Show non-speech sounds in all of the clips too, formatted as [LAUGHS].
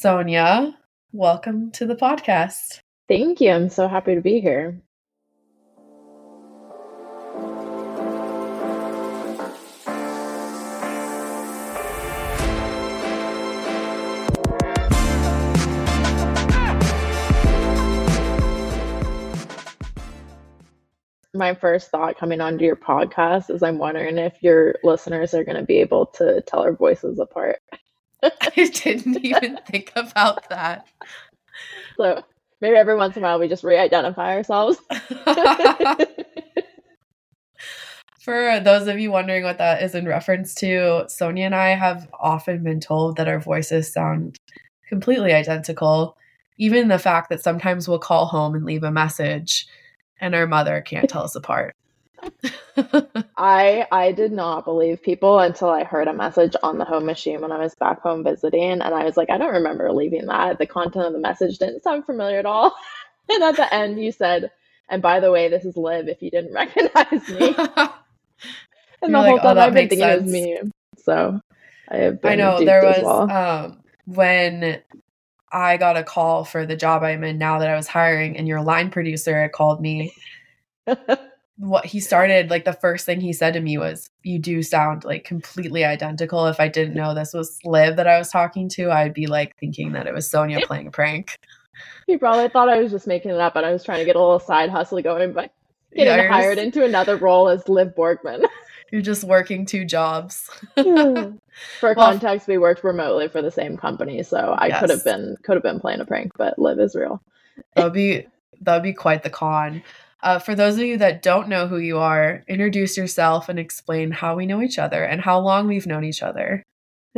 Sonja, welcome to the podcast. Thank you. I'm so happy to be here. my first thought coming onto your podcast is I'm wondering if your listeners are going to be able to tell our voices apart. [LAUGHS] I didn't even think about that. [LAUGHS] So maybe every once in a while we just re identify ourselves. [LAUGHS] For those of you wondering what that is in reference to, Sonja and I have often been told that our voices sound completely identical. Even the fact that sometimes we'll call home and leave a message and our mother can't tell us apart. [LAUGHS] I I did not believe people until I heard a message on the home machine when I was back home visiting and I was like I don't remember leaving that. The content of the message didn't sound familiar at all. [LAUGHS] and at the end you said, "And by the way, this is Liv if you didn't [LAUGHS] recognize me." and You're the whole like, time oh, I've been thinking sense. it was me. So I have I know there was well. um when I got a call for the job I'm in now that I was hiring, and your line producer called me. What he started, like the first thing he said to me was, You do sound like completely identical. If I didn't know this was Liv that I was talking to, I'd be like thinking that it was Sonja playing a prank. He probably thought I was just making it up and I was trying to get a little side hustle going but getting yeah, hired just... into another role as Liv Borgman. [LAUGHS] You're just working two jobs. for [LAUGHS] well, context, we worked remotely for the same company, so I yes. could have been could have been playing a prank, but Liv is real. That'd be that'd be quite the con. Uh, for those of you that don't know who you are, introduce yourself and explain how we know each other and how long we've known each other. [LAUGHS]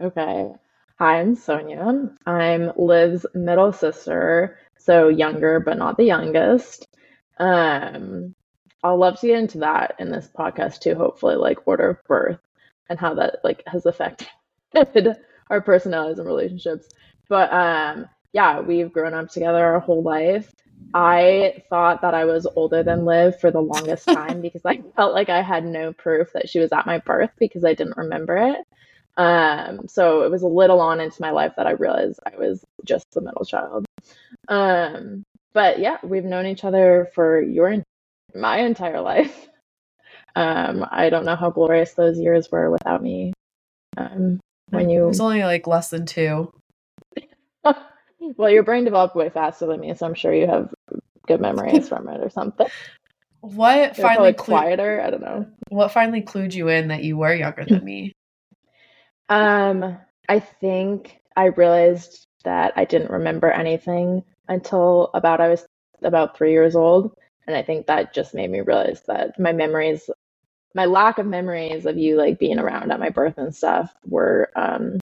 okay. Hi, I'm Sonja. I'm Liv's middle sister, so younger but not the youngest. Um, I'll love to get into that in this podcast too, hopefully, like order of birth and how that like has affected [LAUGHS] our personalities and relationships. But um yeah, we've grown up together our whole life. I thought that I was older than Liv for the longest [LAUGHS] time because I felt like I had no proof that she was at my birth because I didn't remember it. Um, so it was a little on into my life that I realized I was just the middle child. Um, but yeah, we've known each other for your my entire life. [LAUGHS] Um, I don't know how glorious those years were without me. Um, when you it was only like less than two. [LAUGHS] well, your brain developed way faster than me, so I'm sure you have good memories from it or something. What finally clu- quieter? I don't know. What finally clued you in that you were younger than me? [CLEARS THROAT] Um, I think I realized that I didn't remember anything until about I was about three years old. And I think that just made me realize that my memories, my lack of memories of you like being around at my birth and stuff were um,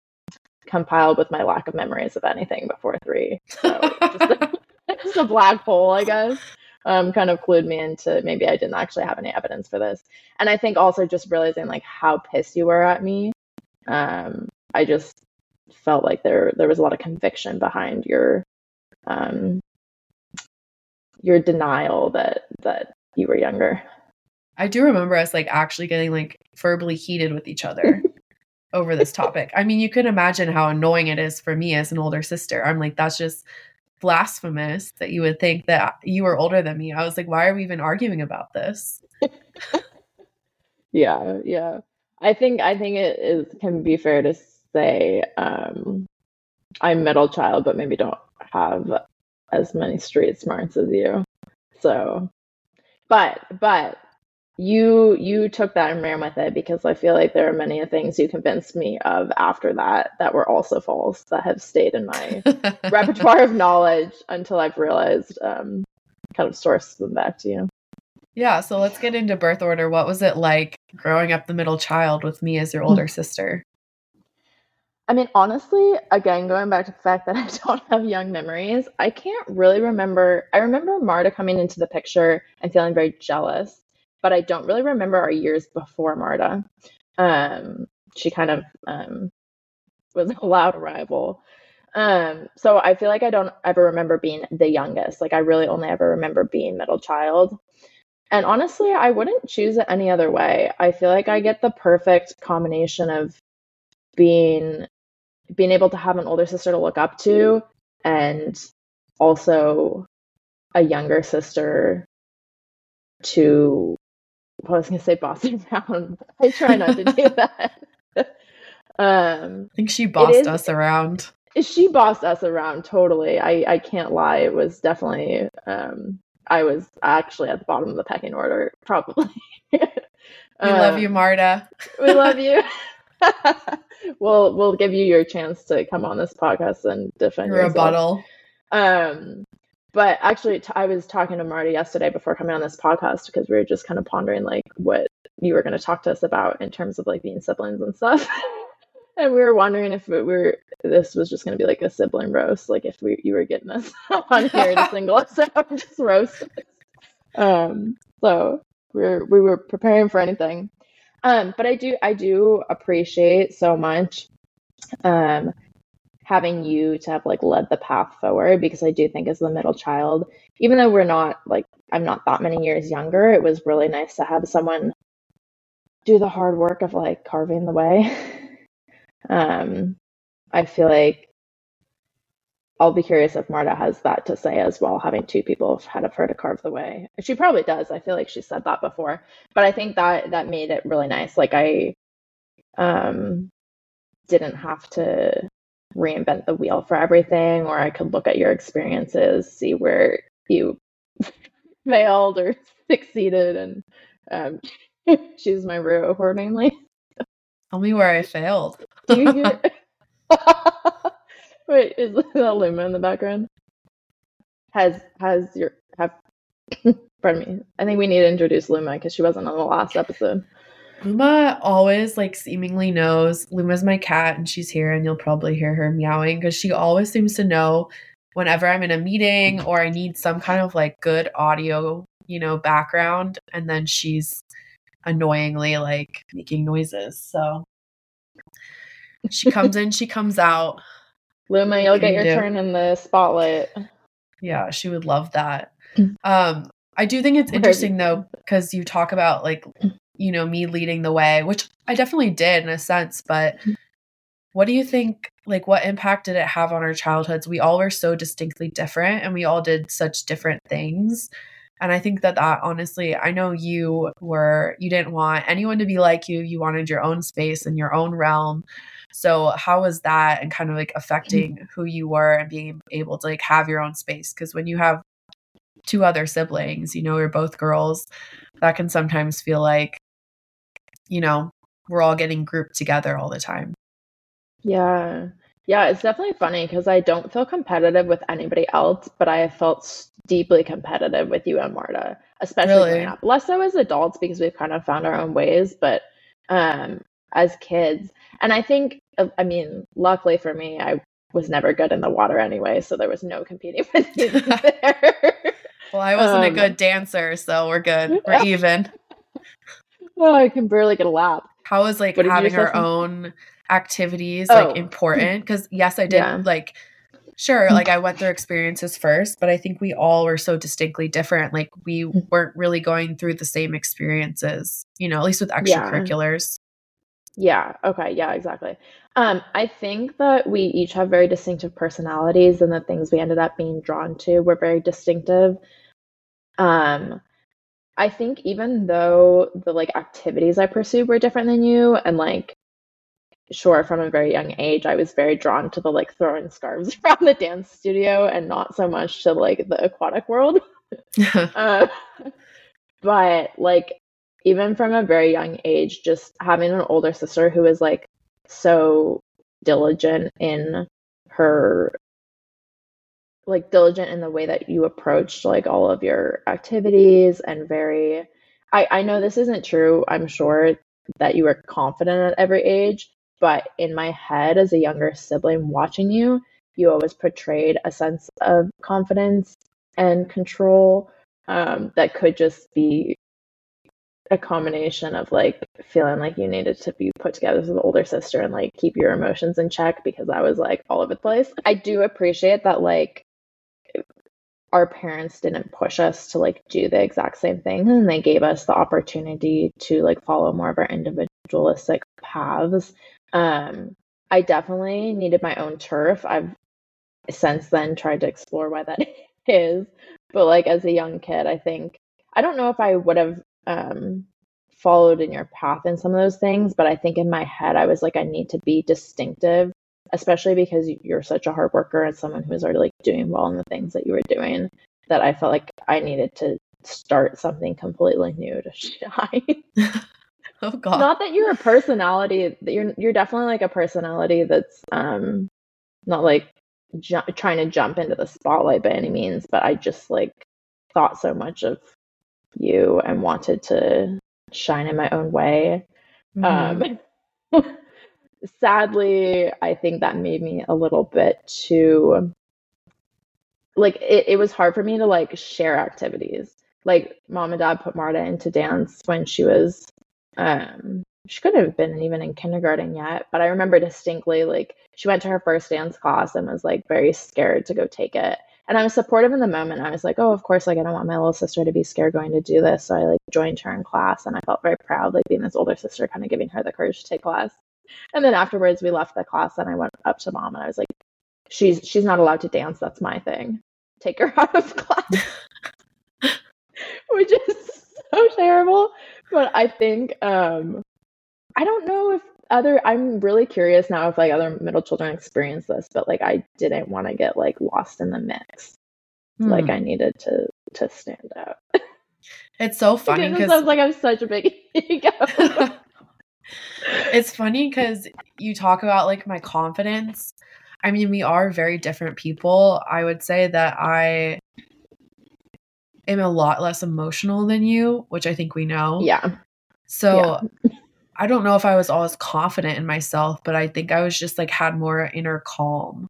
compiled with my lack of memories of anything before three. So just, [LAUGHS] just a black hole, I guess. Um, kind of clued me into maybe I didn't actually have any evidence for this. And I think also just realizing like how pissed you were at me. Um, I just felt like there there was a lot of conviction behind your um, your denial that that you were younger. I do remember us like actually getting like verbally heated with each other [LAUGHS] over this topic. I mean, you can imagine how annoying it is for me as an older sister. I'm like, that's just blasphemous that you would think that you were older than me. I was like, why are we even arguing about this? [LAUGHS] yeah, yeah. I think I think it is can be fair to say um I'm middle child, but maybe don't have as many street smarts as you. So, but but you you took that and ran with it because I feel like there are many things you convinced me of after that that were also false that have stayed in my [LAUGHS] repertoire of knowledge until I've realized um, kind of source them back to you. Yeah, so let's get into birth order. What was it like growing up the middle child with me as your older sister? I mean, honestly, again, going back to the fact that [LAUGHS] I don't have young memories, I can't really remember. I remember Marta coming into the picture and feeling very jealous, but I don't really remember our years before Marta. Um, she kind of um, was a loud arrival. Um, so I feel like I don't ever remember being the youngest. Like I really only ever remember being middle child. And honestly, I wouldn't choose it any other way. I feel like I get the perfect combination of being being able to have an older sister to look up to and also a younger sister to well, I was gonna say boss around. [LAUGHS] I try not to do [LAUGHS] that. um I think she bossed is, us around. She bossed us around totally. I I can't lie. It was definitely um I was actually at the bottom of the pecking order, probably. [LAUGHS] we um, love you, um, Marta. we love you. we'll we'll give you your chance to come on this podcast and defend your rebuttal. Um, but actually, t- I was talking to Marty yesterday before coming on this podcast because we were just kind of pondering like what you were going to talk to us about in terms of like being siblings and stuff. [LAUGHS] and we were wondering if we were this was just going to be like a sibling roast, like if we you were getting us [LAUGHS] on here to single us [LAUGHS] out, just roast. Um, so we were we were preparing for anything. Um, but I do I do appreciate so much um having you to have like led the path forward because I do think as the middle child, even though we're not like I'm not that many years younger, it was really nice to have someone do the hard work of like carving the way. [LAUGHS] um I feel like I'll be curious if Marta has that to say as well, having two people ahead of her to carve the way. She probably does. I feel like she said that before. But I think that that made it really nice. Like I um didn't have to reinvent the wheel for everything, or I could look at your experiences, see where you [LAUGHS] failed or [LAUGHS] succeeded and um [LAUGHS] choose my route accordingly. Tell me where I failed. Wait, is that Luma in the background? Has has your have? pardon me. I think we need to introduce Luma because she wasn't on the last episode. Luma always like seemingly knows. Luma's my cat and she's here and you'll probably hear her meowing because she always seems to know whenever I'm in a meeting or I need some kind of like good audio, you know, background and then she's annoyingly like making noises. So she comes in, she comes out. Luma, you'll get your do? turn in the spotlight. Yeah, she would love that. Um, I do think it's interesting though, because you talk about like, you know, me leading the way, which I definitely did in a sense, but mm-hmm. what do you think like what impact did it have on our childhoods? We all were so distinctly different and we all did such different things. And I think that that honestly, I know you were you didn't want anyone to be like you. You wanted your own space and your own realm. So how was that and kind of like affecting mm-hmm. who you were and being able to like have your own space? Because when you have two other siblings, you know, you're both girls, that can sometimes feel like, you know, we're all getting grouped together all the time. Yeah. Yeah, it's definitely funny because I don't feel competitive with anybody else, but I have felt deeply competitive with you and Marta, especially really? growing up. Less so as adults because we've kind of found our own ways, but um, as kids, and I think I mean, luckily for me, I was never good in the water anyway, so there was no competing with me [LAUGHS] there. well, I wasn't um, a good dancer, so we're good. We're even. Well, I can barely get a lap. How was like having our own activities oh. like important? Because yes, I did yeah. like sure like i went through experiences first but i think we all were so distinctly different like we mm. weren't really going through the same experiences you know at least with extracurriculars yeah. Okay. Yeah, exactly. Um, I think that we each have very distinctive personalities, and the things we ended up being drawn to were very distinctive. Um, I think even though the like activities I pursued were different than you, and like, sure, from a very young age, I was very drawn to the like throwing scarves [LAUGHS] around the dance studio, and not so much to like the aquatic world. [LAUGHS] uh, but like even from a very young age, just having an older sister who is like so diligent in her like diligent in the way that you approached like all of your activities and very I I know this isn't true. I'm sure that you were confident at every age, but in my head as a younger sibling watching you, you always portrayed a sense of confidence and control um, that could just be a combination of like feeling like you needed to be put together as an older sister and like keep your emotions in check because I was like all over the place. I do appreciate that like our parents didn't push us to like do the exact same thing and they gave us the opportunity to like follow more of our individualistic paths. Um I definitely needed my own turf. I've since then tried to explore why that [LAUGHS] is. But like as a young kid, I think I don't know if I would have um, followed in your path in some of those things, but I think in my head I was like, I need to be distinctive, especially because you're such a hard worker and someone who's already like doing well in the things that you were doing. That I felt like I needed to start something completely new to [LAUGHS] shine. [LAUGHS] oh god. Not that you're a personality that you're you're definitely like a personality that's um not like ju- trying to jump into the spotlight by any means, but I just like thought so much of you and wanted to shine in my own way. Mm-hmm. Um, [LAUGHS] sadly, I think that made me a little bit too like it, it was hard for me to like share activities. Like mom and dad put Marta into dance when she was um she couldn't have been even in kindergarten yet, but I remember distinctly like she went to her first dance class and was like very scared to go take it and I was supportive in the moment. I was like, oh, of course, like I don't want my little sister to be scared going to do this. So I like joined her in class and I felt very proud, like being this older sister, kind of giving her the courage to take class. And then afterwards we left the class and I went up to mom and I was like, She's she's not allowed to dance, that's my thing. Take her [LAUGHS] out of class. [LAUGHS] Which is so terrible. But I think um I don't know if other i'm really curious now if like other middle children experience this but like i didn't want to get like lost in the mix hmm. like i needed to to stand out it's so [LAUGHS] funny because sounds like i'm such a big ego it's funny because you talk about like my confidence i mean we are very different people i would say that i am a lot less emotional than you which i think we know yeah so yeah. [LAUGHS] I don't know if I was always confident in myself, but I think I was just like had more inner calm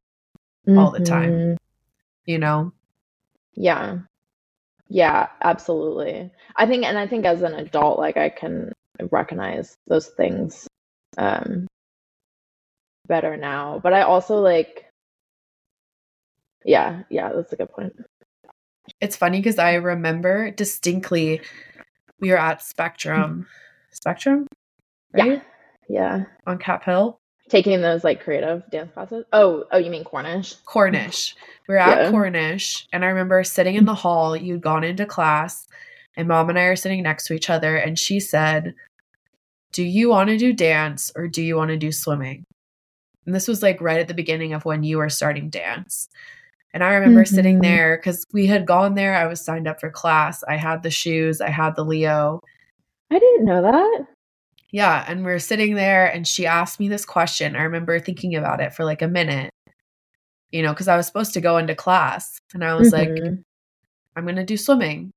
mm-hmm. all the time. Mm-hmm. You know? Yeah. Yeah, absolutely. I think and I think as an adult like I can recognize those things um better now. But I also like Yeah, yeah, that's a good point. It's funny because I remember distinctly we were at Spectrum. [LAUGHS] Spectrum? right? Yeah. Yeah. On Cap Hill. Taking those like creative dance classes. Oh, oh, you mean Cornish? Cornish. We are at yeah. Cornish, and I remember sitting in the hall. You'd gone into class, and mom and I are sitting next to each other, and she said, "Do you want to do dance or do you want to do swimming?" And this was like right at the beginning of when you were starting dance. And I remember mm-hmm. sitting there because we had gone there. I was signed up for class. I had the shoes. I had the Leo. I didn't know that. Yeah. And we are sitting there and she asked me this question. I remember thinking about it for like a minute, you know, because I was supposed to go into class and I was mm-hmm. like, I'm going to do swimming.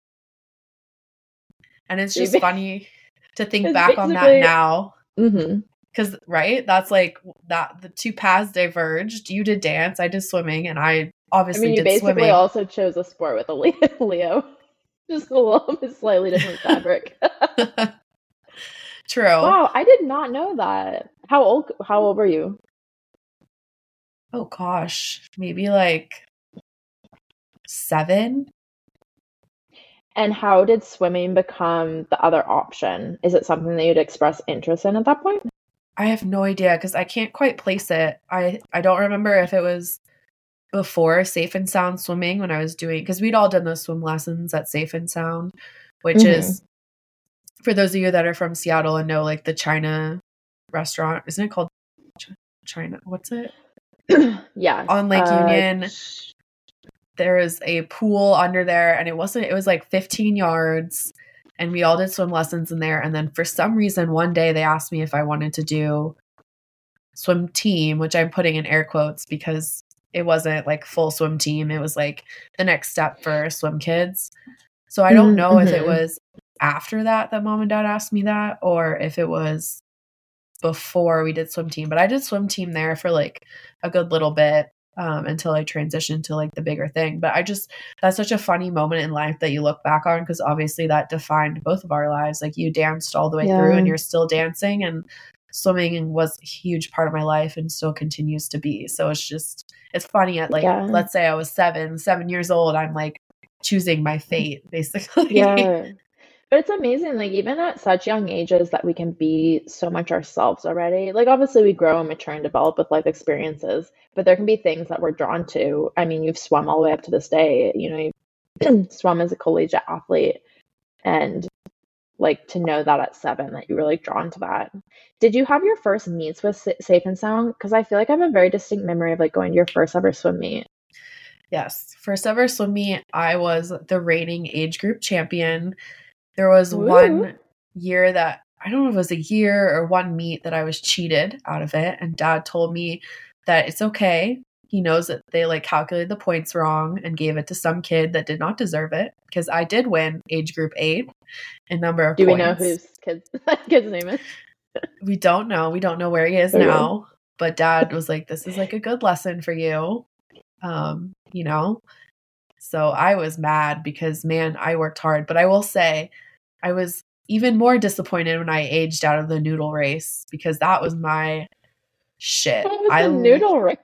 And it's just funny to think back on that now. Mm-hmm. Cause right, that's like that the two paths diverged. You did dance, I did swimming, and I obviously I mean, you basically swimming. also chose a sport with a Leo, [LAUGHS] just a little bit slightly different fabric. [LAUGHS] True. Wow, I did not know that. How old how old were you? Oh gosh, maybe like 7. And how did swimming become the other option? Is it something that you'd express interest in at that point? I have no idea because I can't quite place it. I I don't remember if it was before Safe and Sound swimming when I was doing because we'd all done those swim lessons at Safe and Sound, which mm-hmm. is for those of you that are from Seattle and know like the China restaurant, isn't it called China? What's it? [CLEARS THROAT] yeah. On Lake uh, Union. There is a pool under there and it wasn't it was like 15 yards and we all did swim lessons in there and then for some reason one day they asked me if I wanted to do swim team, which I'm putting in air quotes because it wasn't like full swim team. It was like the next step for swim kids. So I don't mm-hmm. know mm-hmm. if it mm-hmm. was after that that mom and dad asked me that or if it was before we did swim team but i did swim team there for like a good little bit um, until i transitioned to like the bigger thing. But i just that's such a funny moment in life that you look back on because obviously that defined both of our lives. Like you danced all the way yeah. through and you're still dancing and swimming was a huge part of my life and still continues to be. So it's just it's funny at like yeah. let's say i was seven seven years old i'm like choosing my fate [LAUGHS] basically. Yeah But it's amazing, like even at such young ages, that we can be so much ourselves already. Like obviously, we grow and mature and develop with life experiences, but there can be things that we're drawn to. I mean, you've swum all the way up to this day. You know, you've [CLEARS THROAT] swum as a collegiate athlete, and like to know that at seven that you were like drawn to that. Did you have your first meets with Safe and Sound? Because I feel like I have a very distinct memory of like going to your first ever swim meet. Yes, first ever swim meet. I was the reigning age group champion. There was Ooh. one year that I don't know if it was a year or one meet that I was cheated out of it. And dad told me that it's okay. He knows that they like calculated the points wrong and gave it to some kid that did not deserve it because I did win age group eight in number of Do points. we know whose kid's, [LAUGHS] kid's name is? we don't know. We don't know where he is okay. now. But dad was like, this is like a good lesson for you. Um, you know? So I was mad because man, I worked hard. But I will say I was even more disappointed when I aged out of the noodle race because that was my shit. I noodle race.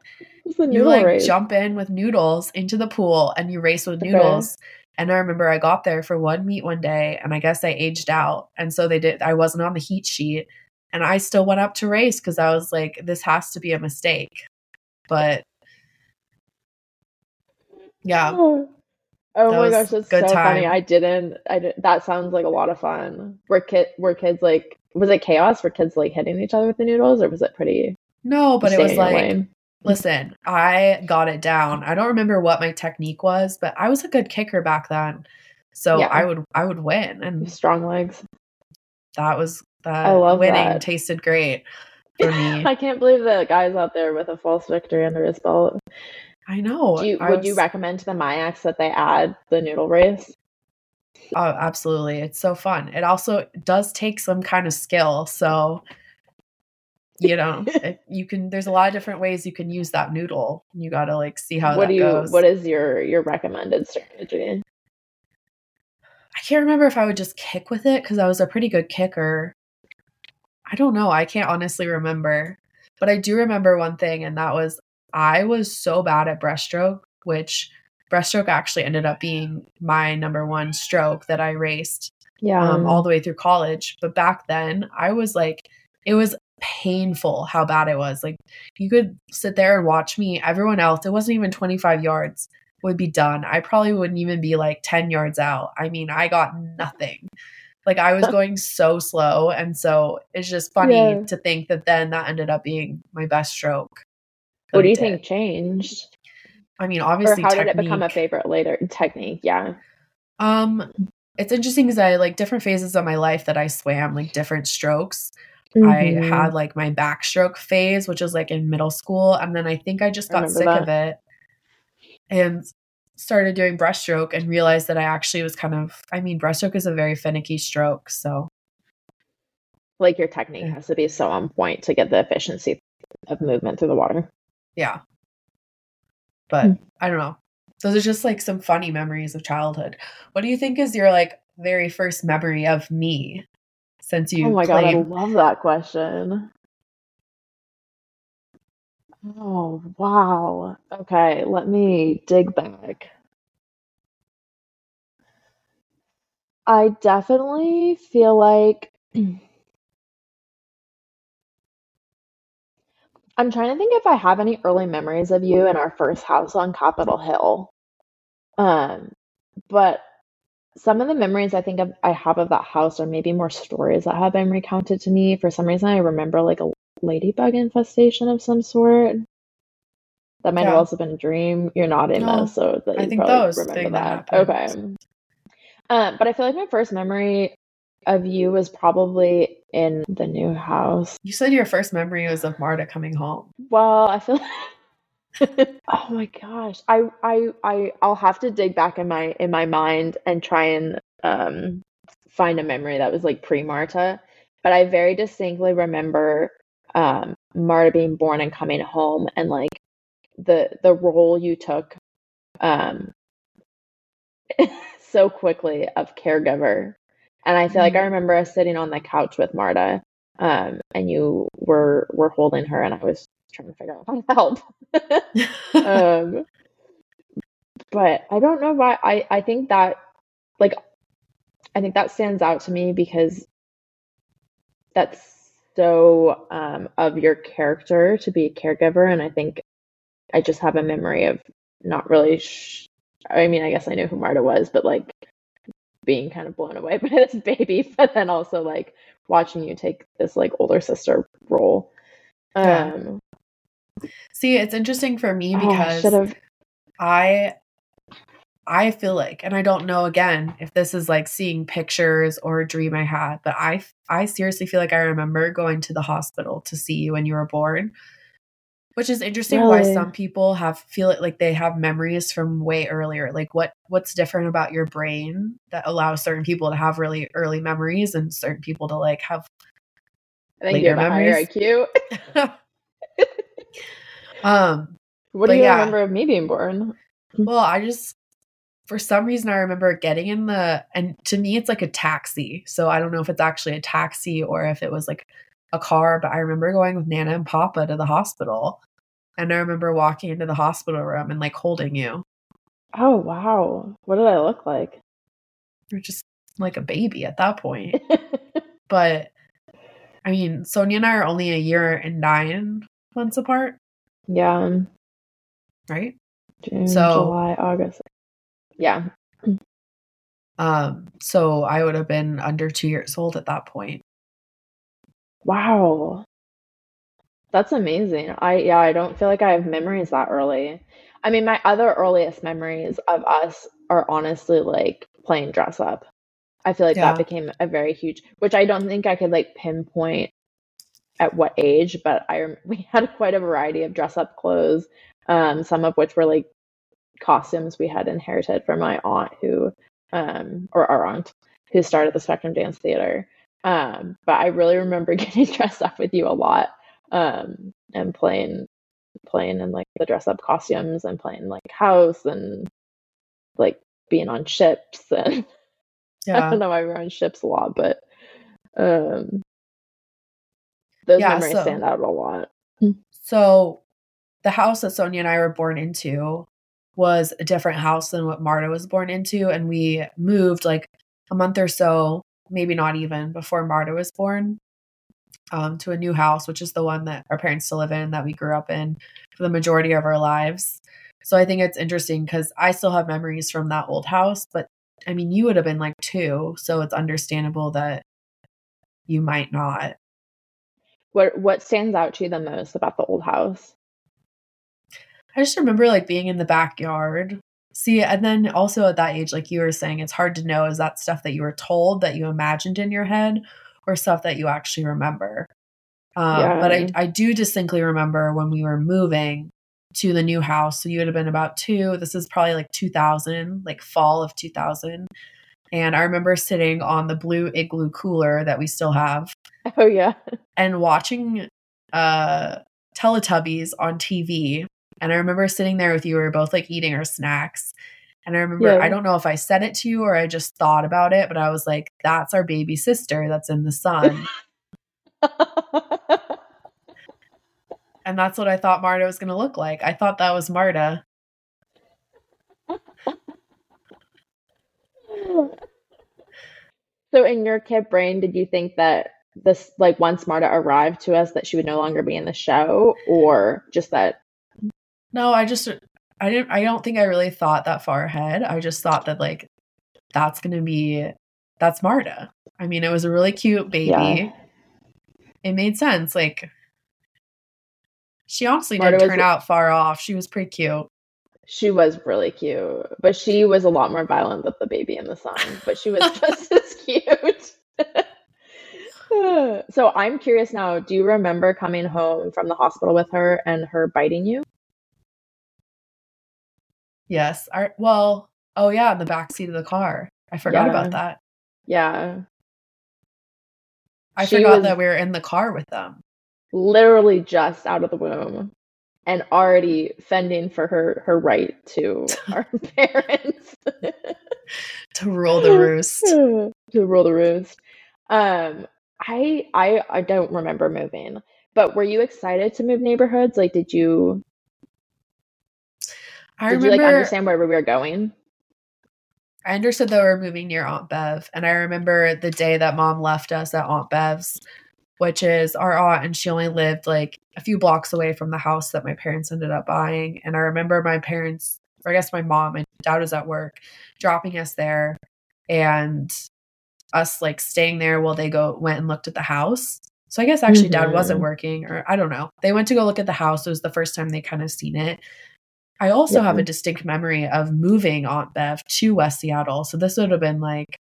Noodle you like race? jump in with noodles into the pool and you race with noodles. Okay. And I remember I got there for one meet one day and I guess I aged out. And so they did I wasn't on the heat sheet and I still went up to race because I was like, this has to be a mistake. But [SIGHS] yeah. Oh. Oh that my gosh, that's so time. funny. I didn't. I did, that sounds like a lot of fun. Were kid were kids like was it chaos? Were kids like hitting each other with the noodles, or was it pretty? No, but it was like listen, I got it down. I don't remember what my technique was, but I was a good kicker back then, so yeah. I would I would win and strong legs. That was that. I love winning that. tasted great for me. [LAUGHS] I can't believe the guys out there with a false victory under his belt. I know. You, I would was, you recommend to the MIACs that they add the noodle race? Oh, absolutely. It's so fun. It also does take some kind of skill. So, [LAUGHS] you know, it, you can, there's a lot of different ways you can use that noodle. You got to like see how what do you, goes. What is your, your recommended strategy? I can't remember if I would just kick with it because I was a pretty good kicker. I don't know. I can't honestly remember. But I do remember one thing, and that was I was so bad at breaststroke, which breaststroke actually ended up being my number one stroke that I raced yeah. Um, all the way through college. But back then, I was like, it was painful how bad it was. Like, you could sit there and watch me. Everyone else, it wasn't even 25 yards, would be done. I probably wouldn't even be like 10 yards out. I mean, I got nothing. Like, I was [LAUGHS] going so slow. And so it's just funny yeah. to think that then that ended up being my best stroke. What do you think changed? I mean, obviously, or how technique. did it become a favorite later? Technique, yeah. Um, it's interesting because I like different phases of my life that I swam, like different strokes. Mm-hmm. I had like my backstroke phase, which was like in middle school, and then I think I just got sick that. of it and started doing breaststroke and realized that I actually was kind of. I mean, breaststroke is a very finicky stroke, so like your technique has to be so on point to get the efficiency of movement through the water. Yeah. But mm. I don't know. Those are just like some funny memories of childhood. What do you think is your like very first memory of me since you Oh my god, I love that question. Oh, wow. Okay, let me dig back. I definitely feel like [CLEARS THROAT] I'm trying to think if I have any early memories of you in our first house on Capitol Hill. Um, but some of the memories I think of, I have of that house are maybe more stories that have been recounted to me. For some reason, I remember like a ladybug infestation of some sort. That might yeah. have also been a dream. You're not in no, this, so that I think those remember that. that okay. Um, but I feel like my first memory of you was probably in the new house. You said your first memory was of Marta coming home. Well, I feel like [LAUGHS] oh my gosh. I I I I'll have to dig back in my in my mind and try and um find a memory that was like pre-Marta, but I very distinctly remember um Marta being born and coming home and like the the role you took um [LAUGHS] so quickly of caregiver and I feel like I mm-hmm. remember us sitting on the couch with Marta, um, and you were were holding her, and I was trying to figure out how to help. [LAUGHS] um, but I don't know why. I I think that like I think that stands out to me because that's so um, of your character to be a caregiver. And I think I just have a memory of not really. Sh- I mean, I guess I knew who Marta was, but like being kind of blown away [LAUGHS] by this baby, but then also like watching you take this like older sister role. Yeah. Um, See, it's interesting for me because oh, I I feel like, and I don't know again if this is like seeing pictures or a dream I had, but I I seriously feel like I remember going to the hospital to see you when you were born, which is interesting. Really? Why some people have feel it like they have memories from way earlier. Like what what's different about your brain that allows certain people to have really early memories and certain people to like have. I think you have memories. higher IQ. um, what do you yeah. remember of me being born? Well, I just for some reason I remember getting in the and to me it's like a taxi. So I don't know if it's actually a taxi or if it was like a car, but I remember going with Nana and Papa to the hospital. And I remember walking into the hospital room and like holding you. Oh wow. What did I look like? You're just like a baby at that point. [LAUGHS] but I mean, Sonja and I are only a year and nine months apart. Yeah. Right? June, so July, August. Yeah. Um, so I would have been under two years old at that point. Wow. That's amazing. I yeah, I don't feel like I have memories that early. I mean, my other earliest memories of us are honestly like playing dress up. I feel like yeah. that became a very huge, which I don't think I could like pinpoint at what age, but I [LAUGHS] we had quite a variety of dress up clothes, um, some of which were like costumes we had inherited from my aunt who um or our aunt who started the Spectrum Dance Theater. Um, but I really remember [LAUGHS] getting dressed up with you a lot um, and playing playing in like the dress up costumes and playing like house and like being on ships and [LAUGHS] yeah. I don't know why we were on ships a lot, but um, those yeah, memories so, stand out a lot. So the house that Sonja and I were born into was a different house than what Marta was born into. And we moved like a month or so, maybe not even before Marta was born, um, to a new house, which is the one that our parents still live in, that we grew up in for the majority of our lives. So I think it's interesting because I still have memories from that old house, but I mean, you would have been like two, so it's understandable that you might not. What What stands out to you the most about the old house? I just remember like being in the backyard. See, and then also at that age, like you were saying, it's hard to know is that stuff that you were told that you imagined in your head or stuff that you actually remember. Um, yeah. But I, I do distinctly remember when we were moving to the new house. So you would have been about two. This is probably like 2000, like fall of 2000. And I remember sitting on the blue igloo cooler that we still have. [LAUGHS] Oh, yeah. And watching uh, Teletubbies on TV and I remember sitting there with you, we were both like eating our snacks. And I remember, yeah. I don't know if I said it to you or I just thought about it, but I was like, that's our baby sister that's in the sun. [LAUGHS] and that's what I thought Marta was going to look like. I thought that was Marta. So, in your kid brain, did you think that this, like, once Marta arrived to us, that she would no longer be in the show, or just that no, I just I didn't I don't think I really thought that far ahead. I just thought that like that's going to be that's Marta. I mean, it was a really cute baby. Yeah. It made sense like she honestly Marta didn't turn was, out far off. She was pretty cute. She was really cute, but she was a lot more violent than the baby in the sun, but she was [LAUGHS] just as cute. [LAUGHS] so I'm curious now, do you remember coming home from the hospital with her and her biting you? Yes. Our, well, oh yeah, the back seat of the car. I forgot yeah. about that. Yeah. I she forgot that we were in the car with them. Literally just out of the womb and already fending for her her right to [LAUGHS] our parents [LAUGHS] to rule the roost. [LAUGHS] to rule the roost. Um I I I don't remember moving. But were you excited to move neighborhoods? Like did you I Did remember, you like understand where we were going? I understood that we were moving near Aunt Bev, and I remember the day that mom left us at Aunt Bev's, which is our aunt, and she only lived like a few blocks away from the house that my parents ended up buying. And I remember my parents, or I guess my mom and dad was at work, dropping us there, and us like staying there while they go went and looked at the house. So I guess actually mm-hmm. dad wasn't mm-hmm. working, or I don't know. They went to go look at the house. It was the first time they kind of seen it. I also yeah. have a distinct memory of moving Aunt Bev to West Seattle. So this would have been like,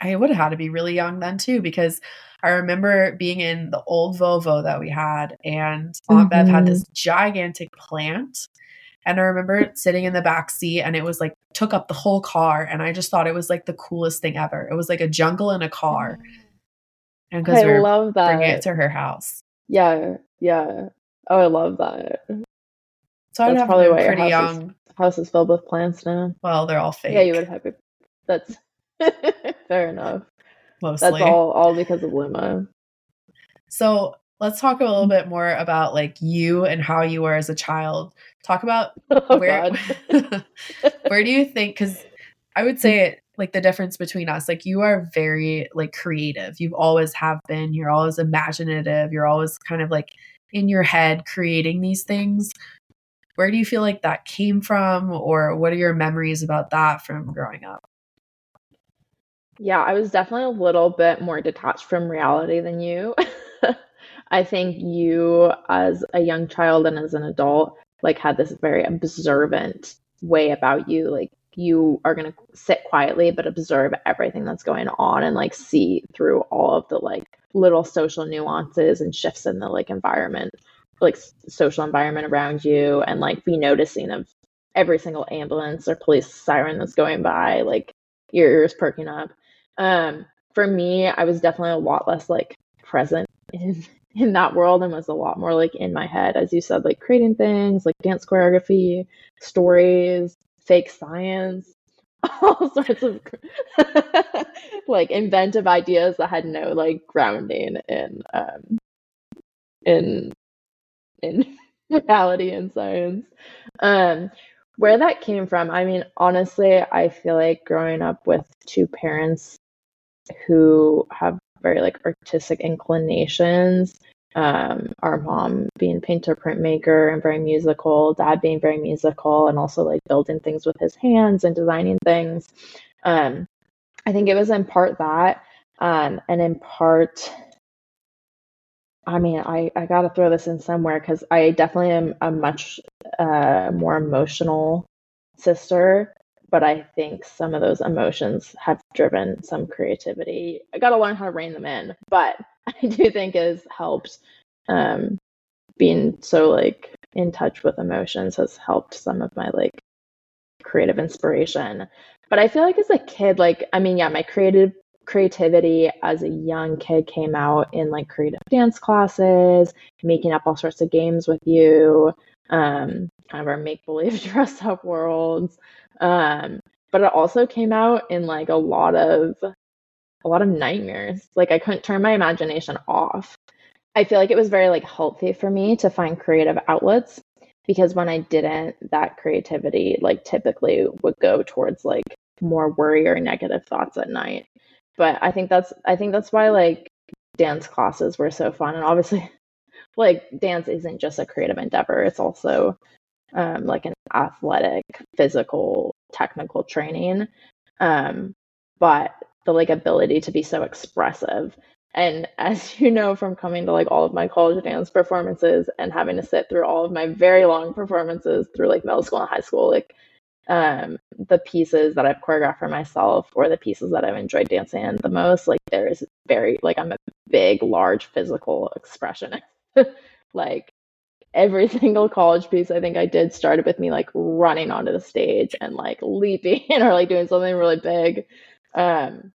I would have had to be really young then too, because I remember being in the old Volvo that we had, and Aunt mm-hmm. Bev had this mm-hmm. gigantic plant. And I remember sitting in the back seat, and it was like took up the whole car, and I just thought it was like the coolest thing ever. It was like a jungle in a car, [GASPS] and because we love that, bringing it to her house. Yeah, yeah. Oh, I love that. So I'd have probably why pretty house young. Is, house is filled with plants now. Well, they're all fake. Yeah, you would have. That's [LAUGHS] fair enough. Mostly. That's all all because of Luma. So let's talk a little bit more about like you and how you were as a child. Talk about [LAUGHS] oh, where [LAUGHS] where do you think because I would say it like the difference between us like you are very like creative you've always have been you're always imaginative you're always kind of like in your head creating these things where do you feel like that came from or what are your memories about that from growing up? Yeah i was definitely a little bit more detached from reality than you. [LAUGHS] I think you as a young child and as an adult like had this very observant way about you like you are going to sit quietly but observe everything that's going on and like see through all of the like little social nuances and shifts in the like environment like social environment around you and like be noticing of every single ambulance or police siren that's going by like your ears perking up. Um for me i was definitely a lot less like present [LAUGHS] in in that world and was a lot more like in my head. As you said like creating things like dance choreography stories fake science [LAUGHS] all sorts of [LAUGHS] like inventive ideas that had no like grounding in um in in [LAUGHS] reality and science. Um, where that came from, I mean, honestly, I feel like growing up with two parents who have very like artistic inclinations. Um, our mom being painter printmaker and very musical, dad being very musical and also like building things with his hands and designing things. Um, I think it was in part that, um, and in part I mean, I, I got to throw this in somewhere because I definitely am a much uh, more emotional sister, but I think some of those emotions have driven some creativity. I got to learn how to rein them in, but [LAUGHS] I do think has helped um, being so like in touch with emotions has helped some of my like creative inspiration. But I feel like as a kid, like, I mean, yeah, my creative creativity as a young kid came out in like creative dance classes, making up all sorts of games with you, um, kind of our make believe [LAUGHS] dress up worlds. Um, but it also came out in like a lot of a lot of nightmares. Like I couldn't turn my imagination off. I feel like it was very like healthy for me to find creative outlets because when I didn't, that creativity like typically would go towards like more worry or negative thoughts at night but I think that's I think that's why like dance classes were so fun. And obviously [LAUGHS] like dance isn't just a creative endeavor. It's also um, like an athletic physical technical training. Um, but the like ability to be so expressive. And [LAUGHS] as you know from coming to like all of my college dance performances and having to sit through all of my very long performances through like middle school and high school like um, the pieces that I've choreographed for myself or the pieces that I've enjoyed dancing in the most, like there is very like I'm a big, large physical expression. [LAUGHS] like every [LAUGHS] single college piece I think I did started with me like running onto the stage and like leaping [LAUGHS] or like doing something really big. Um,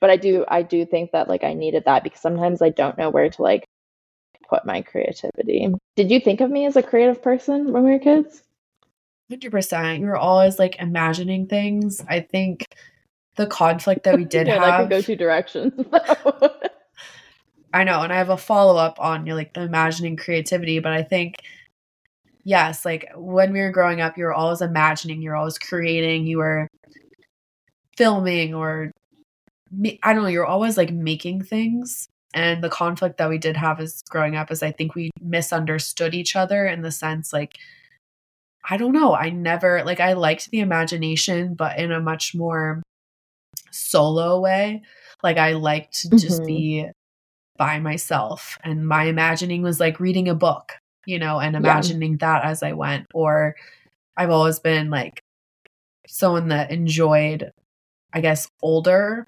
but I do I do think that like I needed that because sometimes I don't know where to like put my creativity. Did you think of me as a creative person when we were kids? 100%. You were always like imagining things. I think the conflict that we [LAUGHS] did yeah, have. Could go two directions. [LAUGHS] I know. And I have a follow up on your like the imagining creativity, but I think, yes, like when we were growing up, you were always imagining, you were always creating, you were filming or I don't know, you're always like making things. And the conflict that we did have as growing up is I think we misunderstood each other in the sense like I don't know, I never like I liked the imagination, but in a much more solo way. Like I liked to mm-hmm. just be by myself and my imagining was like reading a book, you know, and imagining yeah. that as I went or I've always been like someone that enjoyed I guess older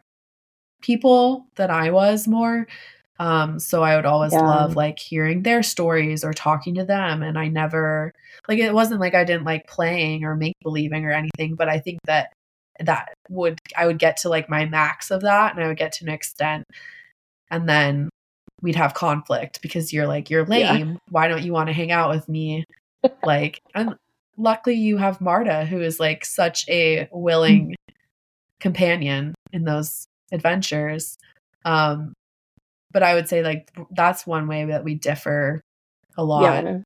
people than I was more. Um, so I would always yeah. love like hearing their stories or talking to them. And I never like it wasn't like I didn't like playing or make believing or anything, but I think that that would I would get to like my max of that and I would get to an extent and then we'd have conflict because you're like, You're lame. Yeah. Why don't you want to hang out with me? like and luckily you have Marta who is like such a willing companion in those adventures. Um, but I would say like that's one way that we differ a lot. Yeah.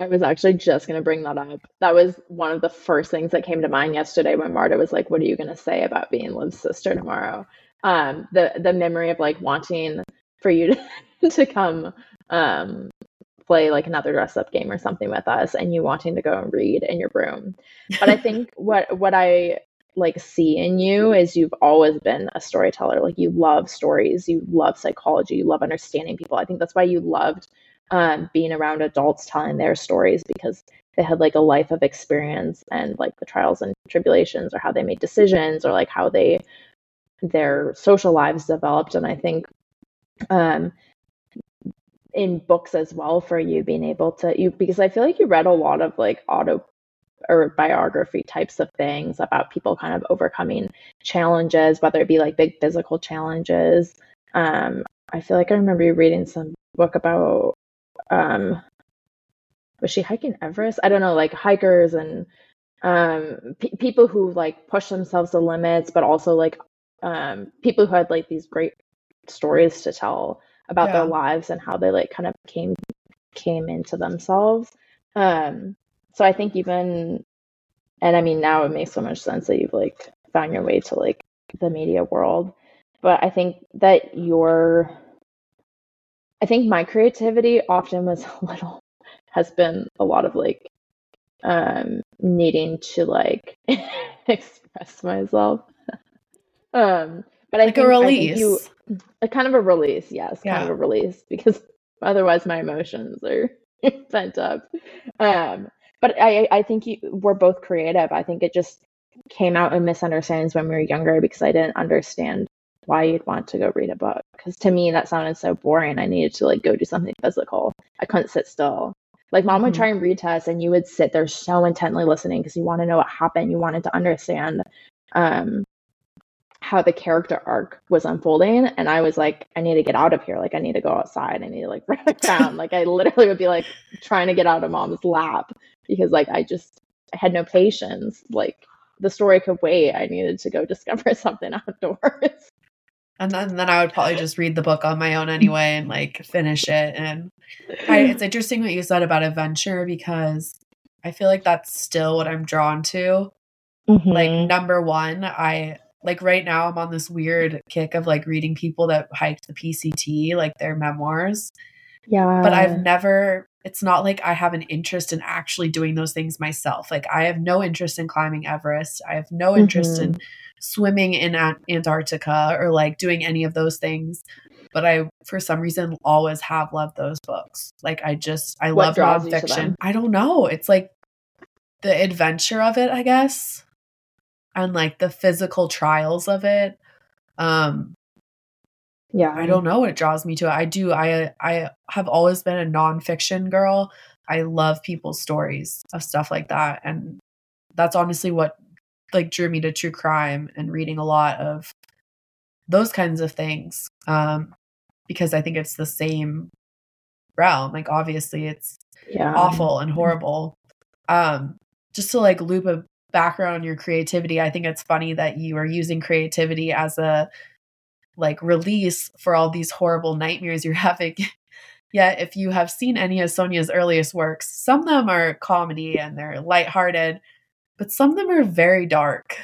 I was actually just going to bring that up. That was one of the first things that came to mind yesterday when Marta was like, "What are you going to say about being Liv's sister tomorrow?" Um, the the memory of like wanting for you to, [LAUGHS] to come um, play like another dress up game or something with us, and you wanting to go and read in your room. But I think [LAUGHS] what what I like see in you is you've always been a storyteller. Like you love stories, you love psychology, you love understanding people. I think that's why you loved um, being around adults telling their stories because they had like a life of experience and like the trials and tribulations or how they made decisions or like how they their social lives developed. And I think um, in books as well for you being able to you because I feel like you read a lot of like auto or biography types of things about people kind of overcoming challenges, whether it be like big physical challenges. Um, I feel like I remember you reading some book about um, was she hiking Everest? I don't know, like hikers and um, people who like push themselves to limits, but also like um, people who had like these great stories to tell about yeah. their lives and how they like kind of came came into themselves. Um, so I think even, and I mean, now it makes so much sense that you've like found your way to like the media world. But I think that your, I think my creativity often was [LAUGHS] a little, has been a lot of like um needing to like [LAUGHS] express myself. [LAUGHS] um, but I like think, a release. you, a kind of a release, yes, yeah. kind of a release because otherwise my emotions are pent up. Um, but I I think you, we're both creative. I think it just came out in misunderstandings when we were younger because I didn't understand why you'd want to go read a book. Because to me that sounded so boring. I needed to like go do something physical. I couldn't sit still. Like mom mm-hmm. would try and read to us, and you would sit there so intently listening because you want to know what happened. You wanted to understand um, how the character arc was unfolding and i was like i need to get out of here like i need to go outside i need to like [LAUGHS] run around like i literally would be like trying to get out of mom's lap because like i just I had no patience like the story could wait i needed to go [LAUGHS] discover something outdoors and then, then i would probably just read the book on my own anyway and like finish it and I, [LAUGHS] it's interesting what you said about adventure because i feel like that's still what i'm drawn to mm-hmm. like number one i like right now I'm on this weird kick of like reading people that hiked the PCT, like their memoirs. Yeah. But I've never it's not like I have an interest in actually doing those things myself. Like I have no interest in climbing Everest. I have no interest mm-hmm. in swimming in Antarctica or like doing any of those things. But I, for some reason, always have loved those books. Like I just, I what love nonfiction. I don't know. It's like the adventure of it, I guess and like the physical trials of it. Um yeah. I don't know what draws me to it. I do I I have always been a nonfiction girl. I love people's stories of stuff like that. And that's honestly what like drew me to true crime and reading a lot of those kinds of things. Um because I think it's the same realm. Like obviously it's yeah. awful and horrible. Um just to like loop a background on your creativity, I think it's funny that you are using creativity as a like release for all these horrible nightmares you're [LAUGHS] having. Yet, if you have seen any of Sonja's earliest works, some of them are comedy and they're lighthearted, but some of them are very dark.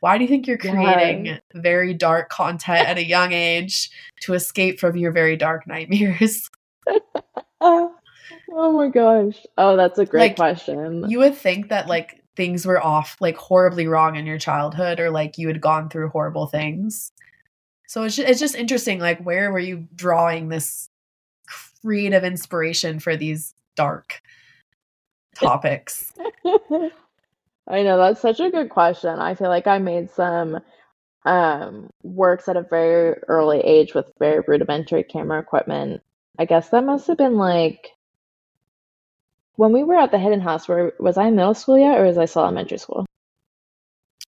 why do you think you're creating yeah. very dark content at a young age to escape from your very dark nightmares? [LAUGHS] oh my gosh. Oh, that's a great like, question. You would think that like things were off like horribly wrong in your childhood or like you had gone through horrible things. So it's just, it's just interesting like where were you drawing this creative inspiration for these dark topics? [LAUGHS] I know that's such a good question. I feel like I made some um, works at a very early age with very rudimentary camera equipment. I guess that must have been like when we were at the Hidden House. Where was I in middle school yet, or was I still elementary school?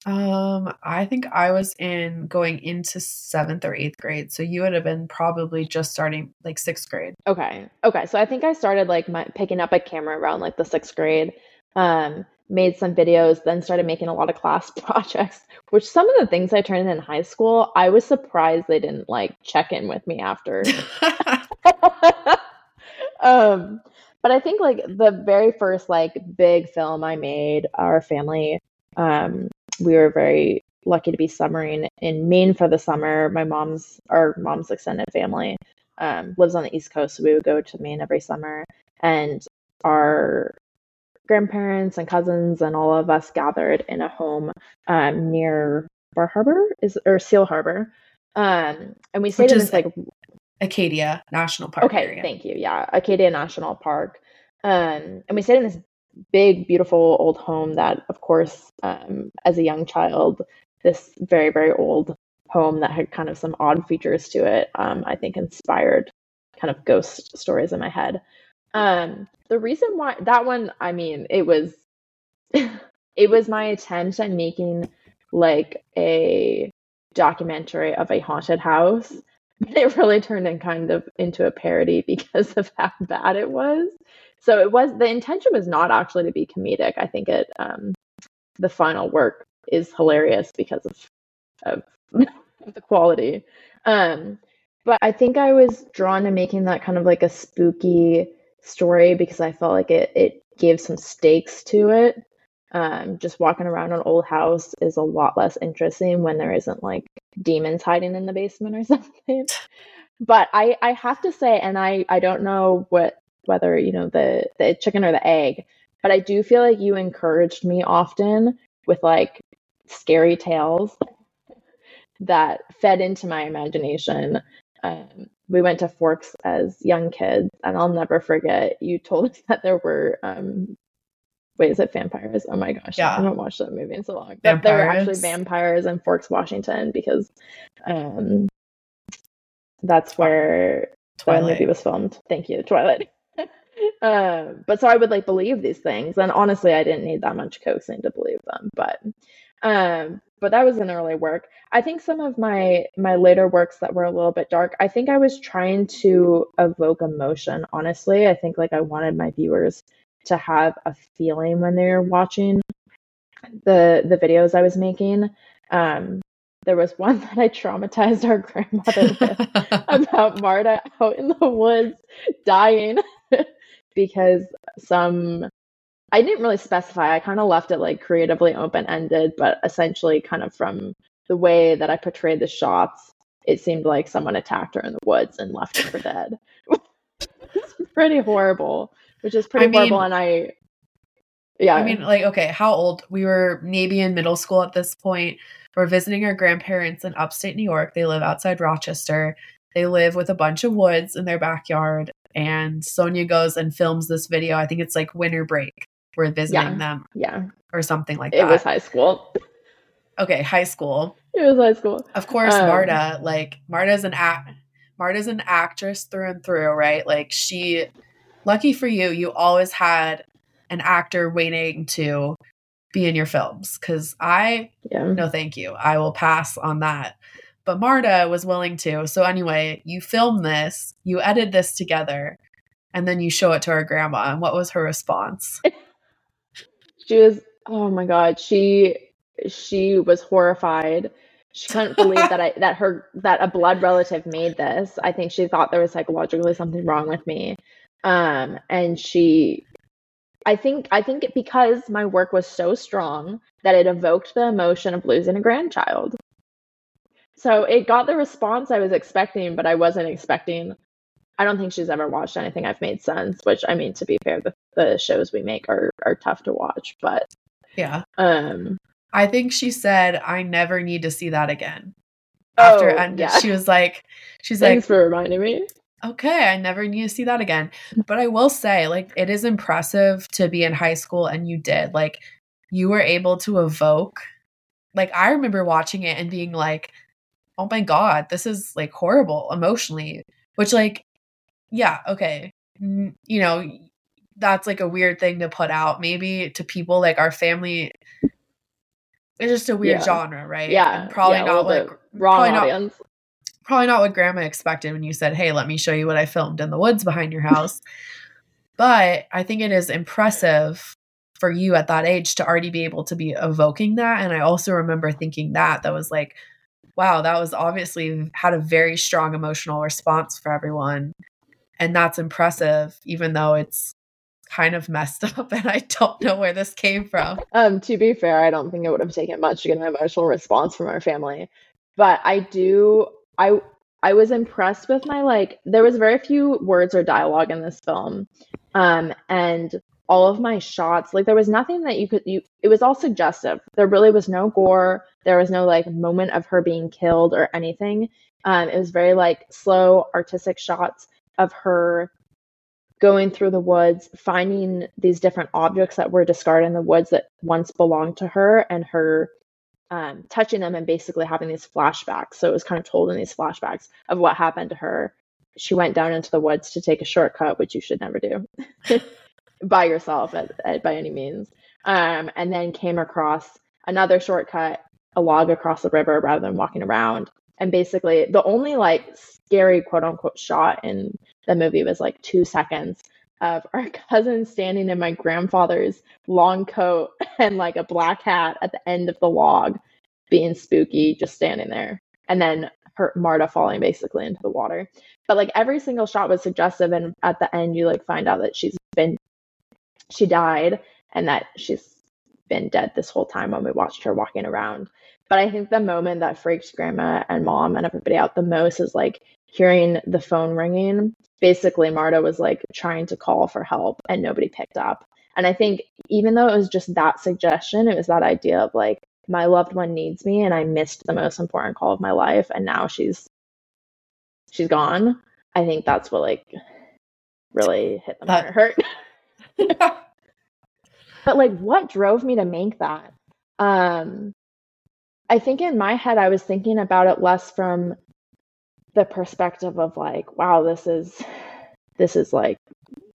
Um, I think I was in going into seventh or eighth grade, so you would have been probably just starting like sixth grade. Okay, okay. So I think I started like my picking up a camera around like the sixth grade. Um, made some videos, then started making a lot of class [LAUGHS] projects, which some of the things I turned in in high school, I was surprised they didn't like check in with me after. [LAUGHS] [LAUGHS] um, but I think like the very first like big film I made, our family, um, we were very lucky to be summering in Maine for the summer. My mom's our mom's extended family um, lives on the East Coast, so we would go to Maine every summer. And our grandparents and cousins and all of us gathered in a home um, near Bar Harbor is or Seal Harbor, um, and we stayed Which in this like Acadia National Park. Okay, area. thank you. Yeah, Acadia National Park, um, and we stayed in this big, beautiful old home that, of course, um, as a young child, this very, very old home that had kind of some odd features to it, um, I think inspired kind of ghost stories in my head. Um, the reason why that one, I mean, it was [LAUGHS] it was my attempt at making like a documentary of a haunted house. [LAUGHS] It really turned in kind of into a parody because of how bad it was. So it was the intention was not actually to be comedic. I think it um, the final work is hilarious because of of [LAUGHS] the quality. Um, but I think I was drawn to making that kind of like a spooky story because I felt like it it gave some stakes to it. Um, just walking around an old house is a lot less interesting when there isn't like demons hiding in the basement or [LAUGHS] something. but I I have to say, and I I don't know what whether you know the the chicken or the egg, but I do feel like you encouraged me often with like scary tales that fed into my imagination. Um, we went to Forks as young kids, and I'll never forget. You told us that there were, um, wait, is it vampires? Oh my gosh, yeah. I haven't watched that movie in so long. But there were actually vampires in Forks, Washington, because um, that's where Twilight. movie was filmed. Thank you, Twilight. Uh, but so I would like believe these things, and honestly, I didn't need that much coaxing to believe them. But um, but that was an early work. I think some of my my later works that were a little bit dark, I think I was trying to evoke emotion, honestly. I think like I wanted my viewers to have a feeling when they're watching the the videos I was making. Um there was one [LAUGHS] that I traumatized our grandmother with [LAUGHS] about Marta out in the woods dying [LAUGHS] because some I didn't really specify. I kind of left it like creatively open ended, but essentially, kind of from the way that I portrayed the shots, it seemed like someone attacked her in the woods and left her for dead. it's [LAUGHS] pretty horrible, which is pretty I mean, horrible. And I, yeah. I mean, like, okay, how old? We were maybe in middle school at this point. We're visiting our grandparents in upstate New York. They live outside Rochester. They live with a bunch of woods in their backyard. And Sonja goes and films this video. I think it's like winter break We're visiting yeah. them. Yeah. Or something like it that. It was high school. Okay, high school. It was high school. Of course, um, Marta, like Marta's an act Marta's an actress through and through, right? Like she lucky for you, you always had an actor waiting to be in your films cuz I yeah. no thank you. I will pass on that. But Marta was willing to. So anyway, you film this, you edit this together, and then you show it to our grandma. And what was her response? [LAUGHS] she was oh my god she she was horrified she couldn't believe that i [LAUGHS] that her that a blood relative made this i think she thought there was psychologically something wrong with me um and she I think I think it, because my work was so strong that it evoked the emotion of losing a grandchild. So it got the response I was expecting, but I wasn't expecting. I don't think she's ever watched anything I've made since. Which I mean, to be fair, the, the shows we make are are tough to watch. But yeah, um, I think she said, "I never need to see that again." After oh, ended, yeah. she was like, "She's like Thanks like, for reminding me." okay, I never need to see that again." But I will say, like, it is impressive to be in high school and you did like you were able to evoke. Like I remember watching it and being like, "Oh my god, this is like horrible emotionally." Which like, yeah, okay, N- you know, that's like a weird thing to put out maybe to people like our family it's just a weird Yeah. genre right Yeah, and probably yeah, not bit wrong probably not- probably not what grandma expected when you said hey let me show you what i filmed in the woods behind your house but i think it is impressive for you at that age to already be able to be evoking that and i also remember thinking that that was like wow that was obviously had a very strong emotional response for everyone and that's impressive even though it's kind of messed [LAUGHS] up and i don't know where this came from Um, to be fair, I don't think it would have taken much to get an emotional response from our family. But I do I I was impressed with my like there was very few words or dialogue in this film. Um and all of my shots, like there was nothing that you could you it was all suggestive. There really was no gore, there was no like moment of her being killed or anything. Um it was very like slow artistic shots of her going through the woods, finding these different objects that were discarded in the woods that once belonged to her, and her um, touching them and basically having these flashbacks. So it was kind of told in these flashbacks of what happened to her. She went down into the woods to take a shortcut, which you should never do [LAUGHS] by yourself at, at, by any means. Um, and then came across another shortcut, a log across the river rather than walking around. And basically, the only like scary quote unquote shot in the movie was like two seconds of [LAUGHS] our cousin standing in my grandfather's long coat [LAUGHS] and like a black hat at the end of the log, being spooky, just standing there. And then her Marta falling basically into the water. But like every single shot was suggestive, and at the end, you like find out that she's she died, and that she's been dead this whole time when we watched her walking around. But I think the moment that freaks grandma and mom and everybody out the most is like hearing the phone ringing. Basically, Marta was like trying to call for help and nobody picked up. And I think even though it was just that suggestion, it was that idea of like, my loved one needs me and I missed the most important call of my life and now she's she's gone. I think that's what like really hit them That- hurt. [LAUGHS] but like what drove me to make that? Um i think in my head i was thinking about it less from the perspective of like wow this is this is like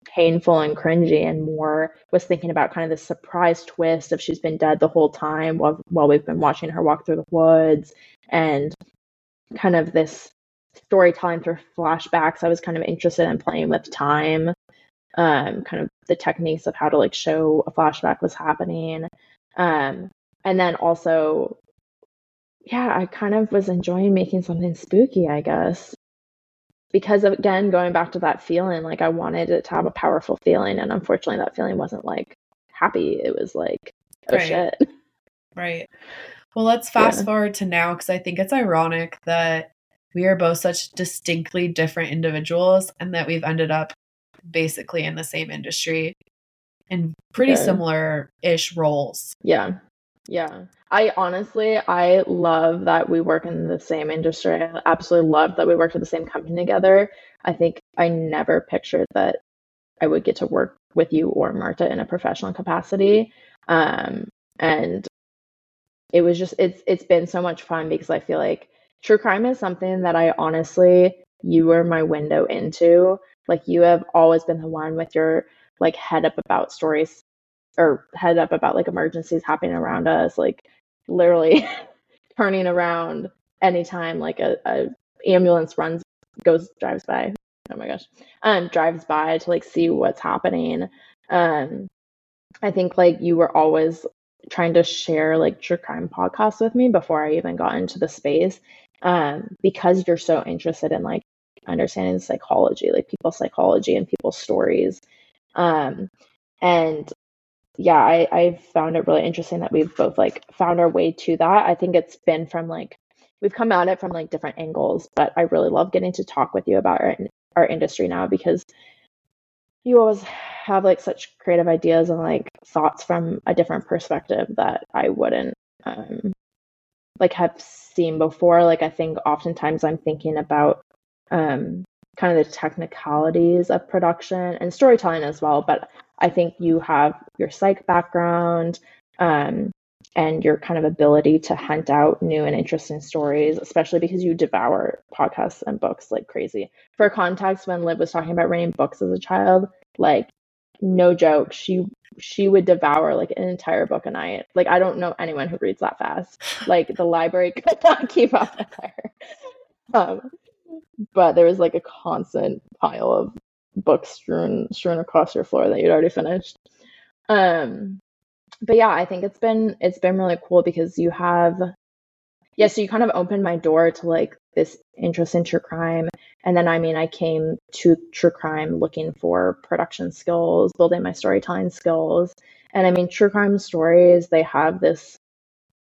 painful and cringy and more was thinking about kind of the surprise twist of she's been dead the whole time while while we've been watching her walk through the woods and kind of this storytelling through flashbacks i was kind of interested in playing with time um, kind of the techniques of how to like show a flashback was happening. Um, and then also, yeah, I kind of was enjoying making something spooky, I guess. Because of, again, going back to that feeling, like I wanted it to have a powerful feeling, and unfortunately, that feeling wasn't like happy. It was like, oh Right. shit. Right. Well, let's fast Yeah. forward to now because I think it's ironic that we are both such distinctly different individuals and that we've ended up basically in the same industry in pretty similar ish roles. Yeah. Yeah. I honestly, I love that we work in the same industry. I absolutely love that we worked at the same company together. I think I never pictured that I would get to work with you or Marta in a professional capacity. Um, and it was just it's it's been so much fun because I feel like true crime is something that I honestly you were my window into. Like you have always been the one with your like head up about stories or head up about like emergencies happening around us, like literally [LAUGHS] turning around anytime like a, a ambulance runs goes drives by. Oh my gosh. Um drives by to like see what's happening. Um I think like you were always trying to share like true crime podcasts with me before I even got into the space. Um because you're so interested in like understanding psychology, like people's psychology and people's stories. Um and yeah, I, I found it really interesting that we've both like found our way to that. I think it's been from like we've come at it from like different angles, but I really love getting to talk with you about our our industry now because you always have like such creative ideas and like thoughts from a different perspective that I wouldn't um like have seen before. Like I think oftentimes I'm thinking about um kind of the technicalities of production and storytelling as well, but I think you have your psych background um, and your kind of ability to hunt out new and interesting stories, especially because you devour podcasts and books like crazy. For context, when Liv was talking about reading books as a child, like no joke, she she would devour like an entire book a night. Like I don't know anyone who reads that fast. Like the library [LAUGHS] could not keep up with her. Um, but there was like a constant pile of books strewn strewn across your floor that you'd already finished. Um, but yeah, I think it's been it's been really cool because you have yeah, so you kind of opened my door to like this interest in true crime. And then I mean I came to true crime looking for production skills, building my storytelling skills. And I mean true crime stories, they have this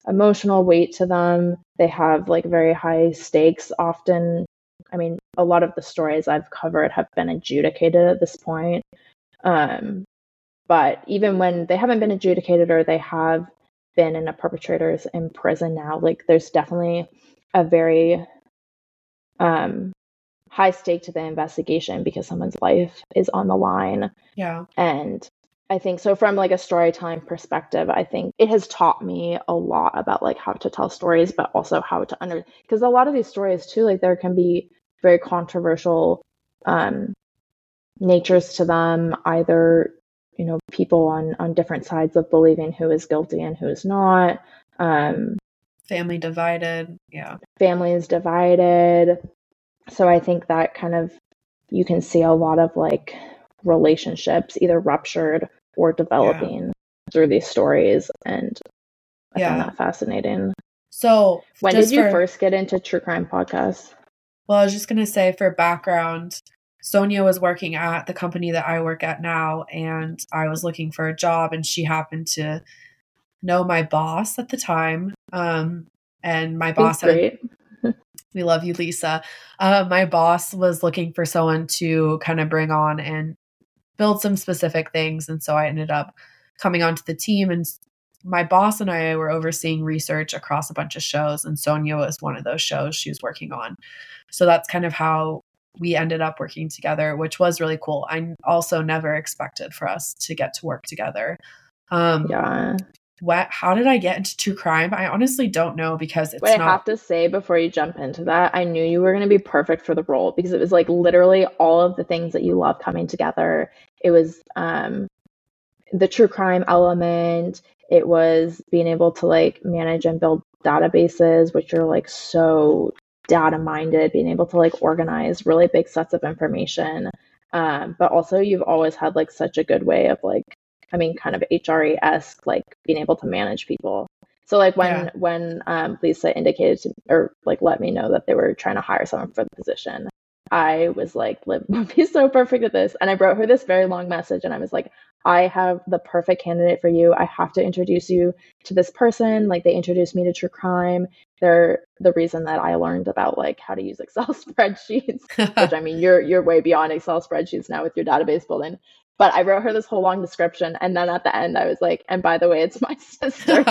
emotional weight to them. They have like very high stakes often I mean, a lot of the stories I've covered have been adjudicated at this point. Um, but even when they haven't been adjudicated or they have been in a perpetrator's in prison now, like there's definitely a very um, high stake to the investigation because someone's life is on the line. Yeah. And I think so from like a storytelling perspective, I think it has taught me a lot about like how to tell stories, but also how to under because a lot of these stories too, like there can be very controversial um, natures to them. Either you know people on on different sides of believing who is guilty and who is not. Um, family divided, yeah. Family is divided. So I think that kind of you can see a lot of like relationships either ruptured or developing yeah. through these stories and I yeah. find that fascinating. So when did you for, first get into true crime podcasts? Well, I was just going to say for background, Sonja was working at the company that I work at now, and I was looking for a job, and she happened to know my boss at the time. Um, and my boss had, [LAUGHS] we love you, Lisa. Uh, my boss was looking for someone to kind of bring on and build some specific things, and so I ended up coming onto the team and my boss and I were overseeing research across a bunch of shows, and Sonja was one of those shows she was working on. So that's kind of how we ended up working together, which was really cool. I also never expected for us to get to work together. Um, yeah. What? How did I get into true crime? I honestly don't know because it's. What not- I have to say before you jump into that, I knew you were going to be perfect for the role because it was like literally all of the things that you love coming together. It was um, the true crime element. It was being able to like manage and build databases, which are like so data minded, being able to like organize really big sets of information. Um, but also, you've always had like such a good way of like, I mean, kind of HRE esque, like being able to manage people. So like when yeah. when um, Lisa indicated to, or like let me know that they were trying to hire someone for the position, I was like, Liv would [LAUGHS] be so perfect at this. And I wrote her this very long message, and I was like, I have the perfect candidate for you. I have to introduce you to this person. Like they introduced me to true crime. They're the reason that I learned about like how to use Excel [LAUGHS] spreadsheets, which I mean you're you're way beyond Excel spreadsheets now with your database building. But I wrote her this whole long description and then at the end I was like, and by the way, it's my [LAUGHS] sister.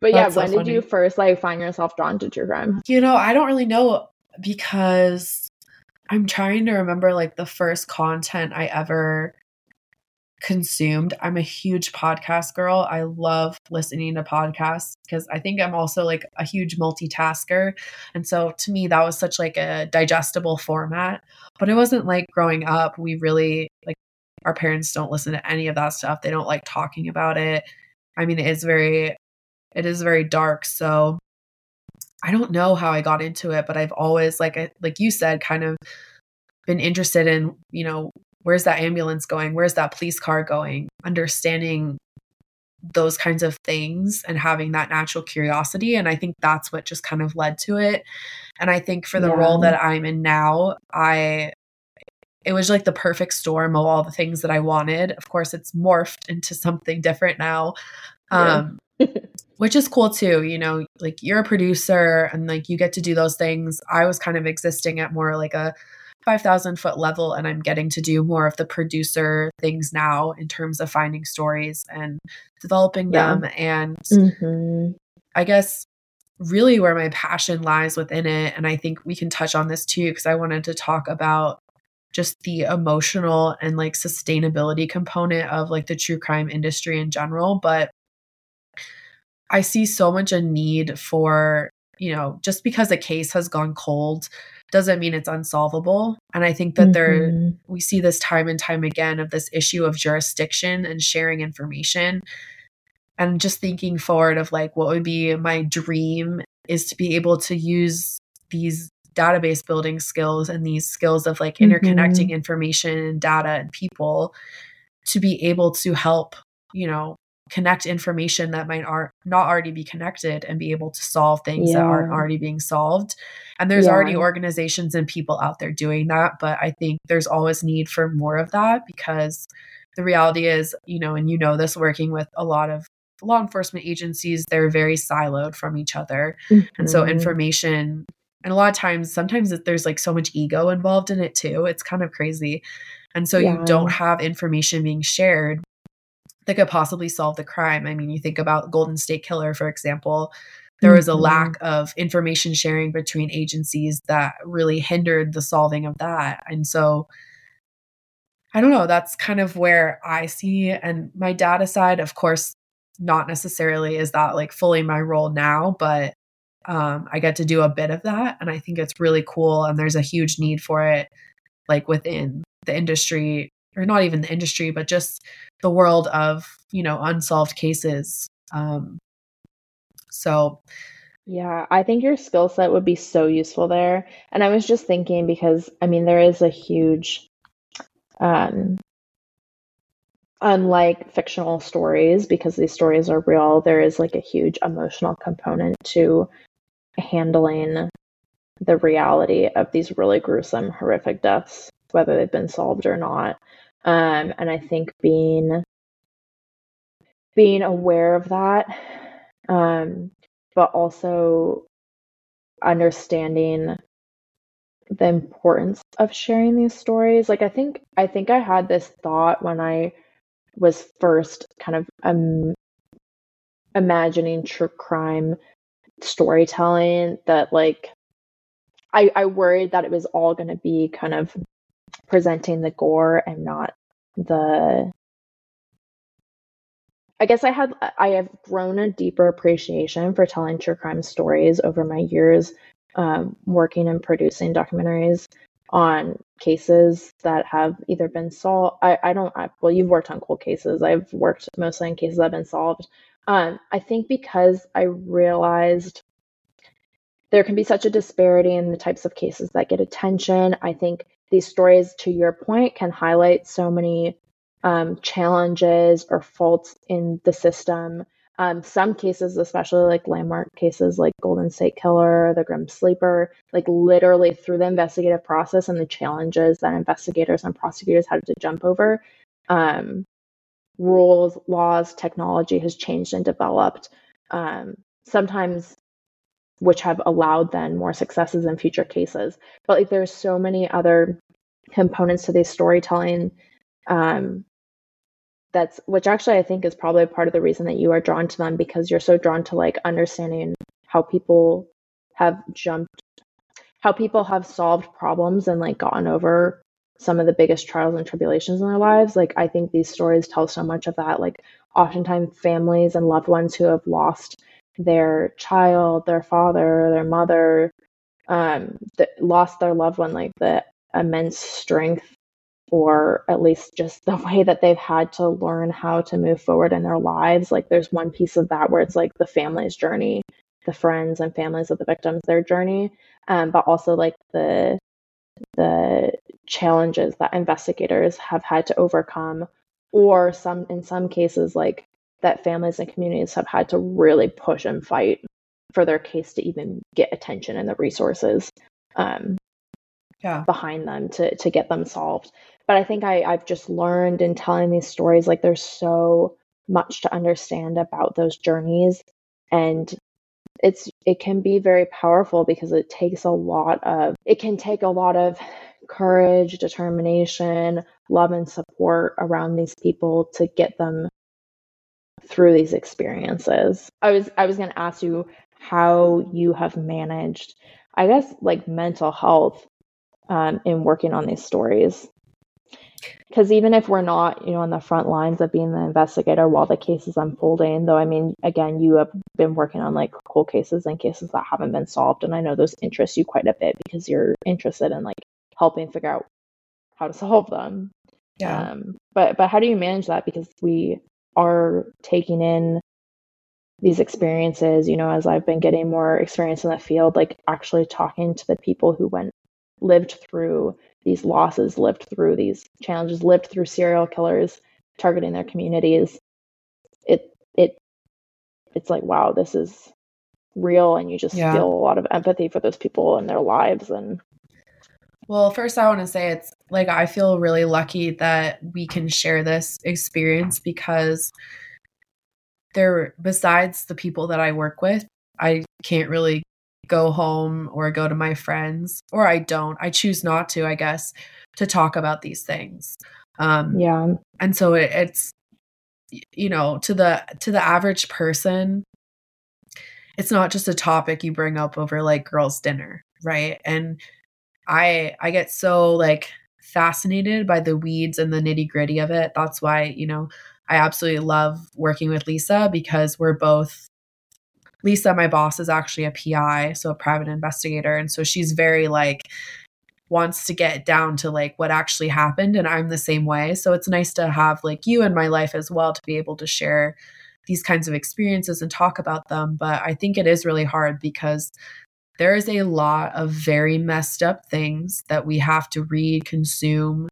But yeah, That's when so did you first like find yourself drawn to true crime? You know, I don't really know because I'm trying to remember like the first content I ever consumed. I'm a huge podcast girl. I love listening to podcasts because I think I'm also like a huge multitasker. And so to me that was such like a digestible format. But it wasn't like growing up we really like our parents don't listen to any of that stuff. They don't like talking about it. I mean it is very it is very dark. So I don't know how I got into it, but I've always like like you said kind of been interested in, you know, where's that ambulance going? Where's that police car going? Understanding those kinds of things and having that natural curiosity and I think that's what just kind of led to it. And I think for the yeah. role that I'm in now, I it was like the perfect storm of all the things that I wanted. Of course, it's morphed into something different now. Um, yeah. [LAUGHS] which is cool too, you know, like you're a producer and like you get to do those things. I was kind of existing at more like a 5,000 foot level, and I'm getting to do more of the producer things now in terms of finding stories and developing yeah. them. And mm-hmm. I guess really where my passion lies within it. And I think we can touch on this too, because I wanted to talk about just the emotional and like sustainability component of like the true crime industry in general. But I see so much a need for, you know, just because a case has gone cold doesn't mean it's unsolvable. And I think that mm-hmm. there, we see this time and time again of this issue of jurisdiction and sharing information. And just thinking forward of like, what would be my dream is to be able to use these database building skills and these skills of like interconnecting mm-hmm. information and data and people to be able to help, you know, connect information that might are not already be connected and be able to solve things yeah. that aren't already being solved. And there's yeah. already organizations and people out there doing that, but I think there's always need for more of that because the reality is, you know, and you know this working with a lot of law enforcement agencies, they're very siloed from each other. Mm-hmm. And so mm-hmm. information and a lot of times sometimes there's like so much ego involved in it too. It's kind of crazy. And so yeah. you don't have information being shared that could possibly solve the crime. I mean, you think about Golden State Killer, for example, there was a mm-hmm. lack of information sharing between agencies that really hindered the solving of that. And so I don't know, that's kind of where I see and my data side, of course, not necessarily is that like fully my role now, but um, I get to do a bit of that. And I think it's really cool. And there's a huge need for it, like within the industry, or not even the industry, but just the world of you know unsolved cases. Um so yeah i think your skill set would be so useful there. And i was just thinking because i mean there is a huge um unlike fictional stories because these stories are real there is like a huge emotional component to handling the reality of these really gruesome horrific deaths whether they've been solved or not um, and I think being being aware of that, um, but also understanding the importance of sharing these stories. Like I think I think I had this thought when I was first kind of um, imagining true crime storytelling that like I, I worried that it was all going to be kind of presenting the gore and not the I guess I had I have grown a deeper appreciation for telling true crime stories over my years um, working and producing documentaries on cases that have either been solved. I, I don't I, well you've worked on cold cases. I've worked mostly on cases that have been solved. Um, I think because I realized there can be such a disparity in the types of cases that get attention. I think these stories, to your point, can highlight so many um, challenges or faults in the system. Um, some cases, especially like landmark cases like Golden State Killer, the Grim Sleeper, like literally through the investigative process and the challenges that investigators and prosecutors had to jump over, um, rules, laws, technology has changed and developed. Um, sometimes which have allowed then more successes in future cases. But like there's so many other components to this storytelling um, that's which actually I think is probably part of the reason that you are drawn to them because you're so drawn to like understanding how people have jumped how people have solved problems and like gotten over some of the biggest trials and tribulations in their lives like i think these stories tell so much of that like oftentimes families and loved ones who have lost their child, their father, their mother, um, that lost their loved one, like the immense strength or at least just the [LAUGHS] way that they've had to learn how to move forward in their lives. Like there's one piece of that where it's like the family's journey, the friends and families of the victims, their journey, um, but also like the the challenges that investigators have had to overcome, or some in some cases like that families and communities have had to really push and fight for their case to even get attention and the resources. Um, yeah. behind them to to get them solved. But I think I, I've just learned in telling these stories, like there's so much to understand about those journeys. And it's it can be very powerful because it takes a lot of it can take a lot of courage, determination, love and support around these people to get them through these experiences. I was I was going to ask you how you have managed I guess like mental health um, in working on these stories. Because even if we're not you know on the front lines of being the investigator while the case is unfolding though i mean again you have been working on like cold cases and cases that haven't been solved and i know those interest you quite a bit because you're interested in like helping figure out how to [LAUGHS] solve them. Yeah. Um, but but how do you manage that? Because we are taking in these experiences you know as i've been getting more experience in the field like actually talking to the people who went lived through these losses, lived through these challenges, lived through serial killers targeting their communities. It it it's like wow, this is real, and you just yeah. feel a lot of empathy for those people and their lives and. Well, first, I want to say it's like I feel really lucky that we can share this experience because there, besides the people that I work with, I can't really go home or go to my friends, or I don't. I choose not to, I guess, to talk about these things. Um, yeah. And so it, it's, you know, to the to the average person, it's not just a topic you bring up over like girls' dinner, right? And I I get so like fascinated by the weeds and the nitty gritty of it. That's why, you know, I absolutely love working with Lisa because we're both Lisa, my boss, is actually a PI, so a private investigator. And so she's very like, wants to get down to like what actually happened. And I'm the same way. So it's nice to have like you in my life as well to be able to share these kinds of experiences and talk about them. But I think it is really hard because there is a lot of very messed up things that we have to read, consume,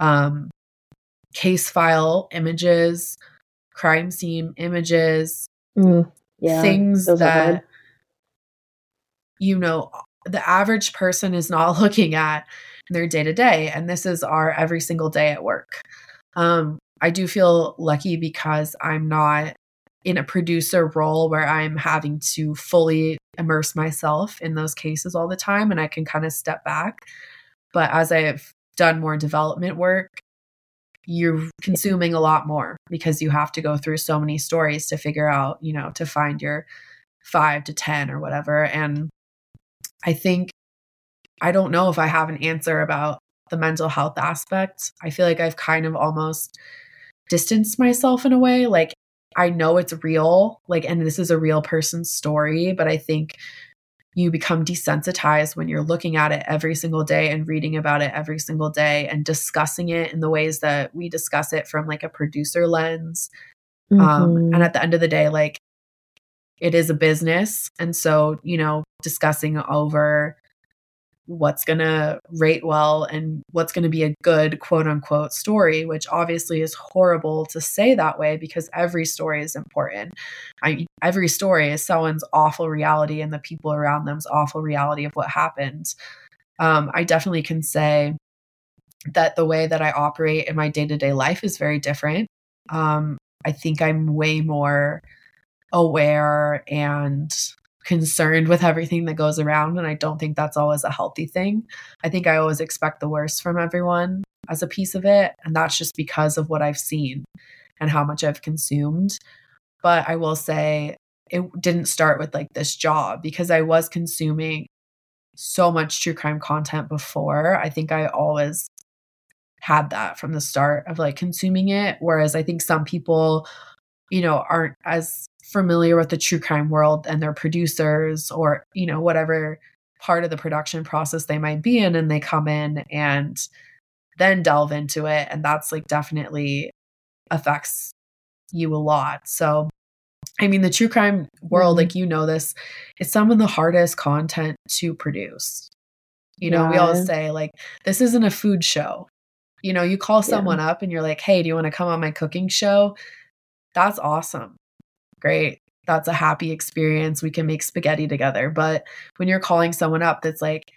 um, case file images, crime scene images, mm yeah, things that you know the average person is not [LAUGHS] looking at in their day to day and this is our every single day at work. Um, i do feel lucky because i'm not in a producer role where i'm having to fully immerse myself in those cases all the time and i can kind of step back but as i've done more development work you're consuming a lot more because you have to go through so many stories to figure out, you know, to find your five to 10 or whatever. And I think, I don't know if I have an answer about the mental health aspect. I feel like I've kind of almost distanced myself in a way. Like, I know it's real, like, and this is a real person's story, but I think you become desensitized when you're looking at it every single day and reading about it every single day and discussing it in the ways that we discuss it from like a producer lens. Um, mm-hmm. Um, and at the end of the day, like it is a business. And so, you know, discussing over what's going to rate well and what's going to be a good quote unquote story, which obviously is horrible to say that way because every story is important. I every story is someone's awful reality and the people around them's awful reality of what happened. Um, I definitely can say that the way that I operate in my day to day life is very different. Um, I think I'm way more aware and concerned with everything that goes around. And I don't think that's always a healthy thing. I think I always expect the worst from everyone as a piece of it. And that's just because of what I've seen and how much I've consumed. But I will say it didn't start with like this job because I was consuming so much true crime content before. I think I always had that from the start of like consuming it. Whereas I think some people, you know, aren't as familiar with the true crime world and their producers or you know whatever part of the production process they might be in and they come in and then delve into it and that's like definitely affects you a lot so i mean the true crime world mm-hmm. like you know this it's some of the hardest content to produce you know yeah. we always say like this isn't a food show you know you call someone yeah. up and you're like hey do you want to come on my cooking show that's awesome great. That's a happy experience. We can make spaghetti together. But when you're calling someone up that's like,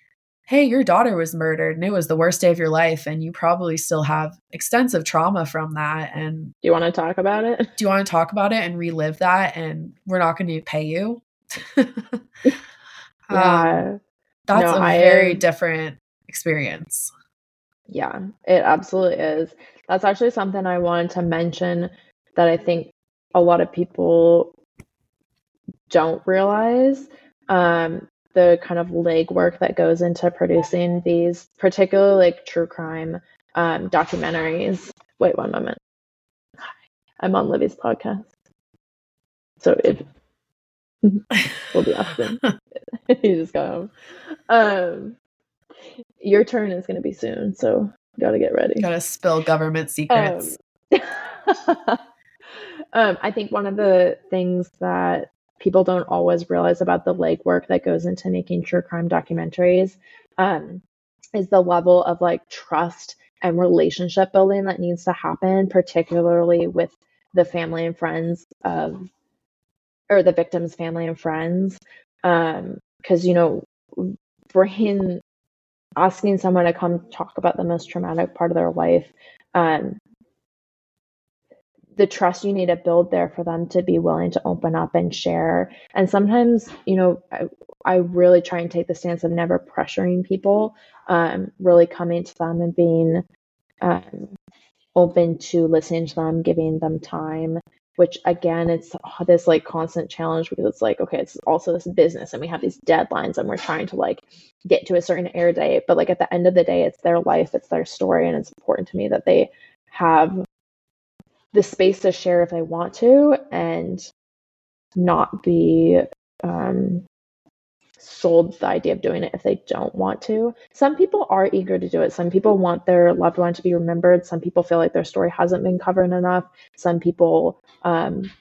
hey, your daughter was murdered and it was the worst day of your life, and you probably still have extensive trauma from that. And do you want to talk about it? Do you want to talk about it and relive that? And we're not going to pay you. [LAUGHS] yeah. Um, that's no, a I, very different experience. Yeah, it absolutely is. That's actually something I wanted to mention that I think a lot of people don't realize. Um, the kind of legwork that goes into producing these, particularly like true crime um, documentaries. Wait one moment. I'm on Livi's podcast. So it [LAUGHS] will be awesome. [LAUGHS] you just got home. Um, your turn is going to be soon, so got to get ready. Got to spill government secrets. Um, [LAUGHS] um, I think one of the things that people don't always realize about the legwork that goes into making true crime documentaries um, is the level of like trust and relationship building that needs to happen, particularly with the family and friends of or the victim's family and friends. Um, because you know, bringing asking someone to come talk about the most traumatic part of their life um, the trust you need to build there for them to be willing to open up and share. And sometimes, you know, I, I really try and take the stance of never pressuring people, um, really coming to them and being um, open to listening to them, giving them time. Which again, it's this like constant challenge because it's like, okay, it's also this business and we have these deadlines and we're trying to like get to a certain air date. But like at the end of the day, it's their life, it's their story. And it's important to me that they have the space to share if they want to and not be um, sold the idea of doing it if they don't want to. Some people are eager to do it. Some people want their loved one to be remembered. Some people feel like their story hasn't been covered enough. Some people um,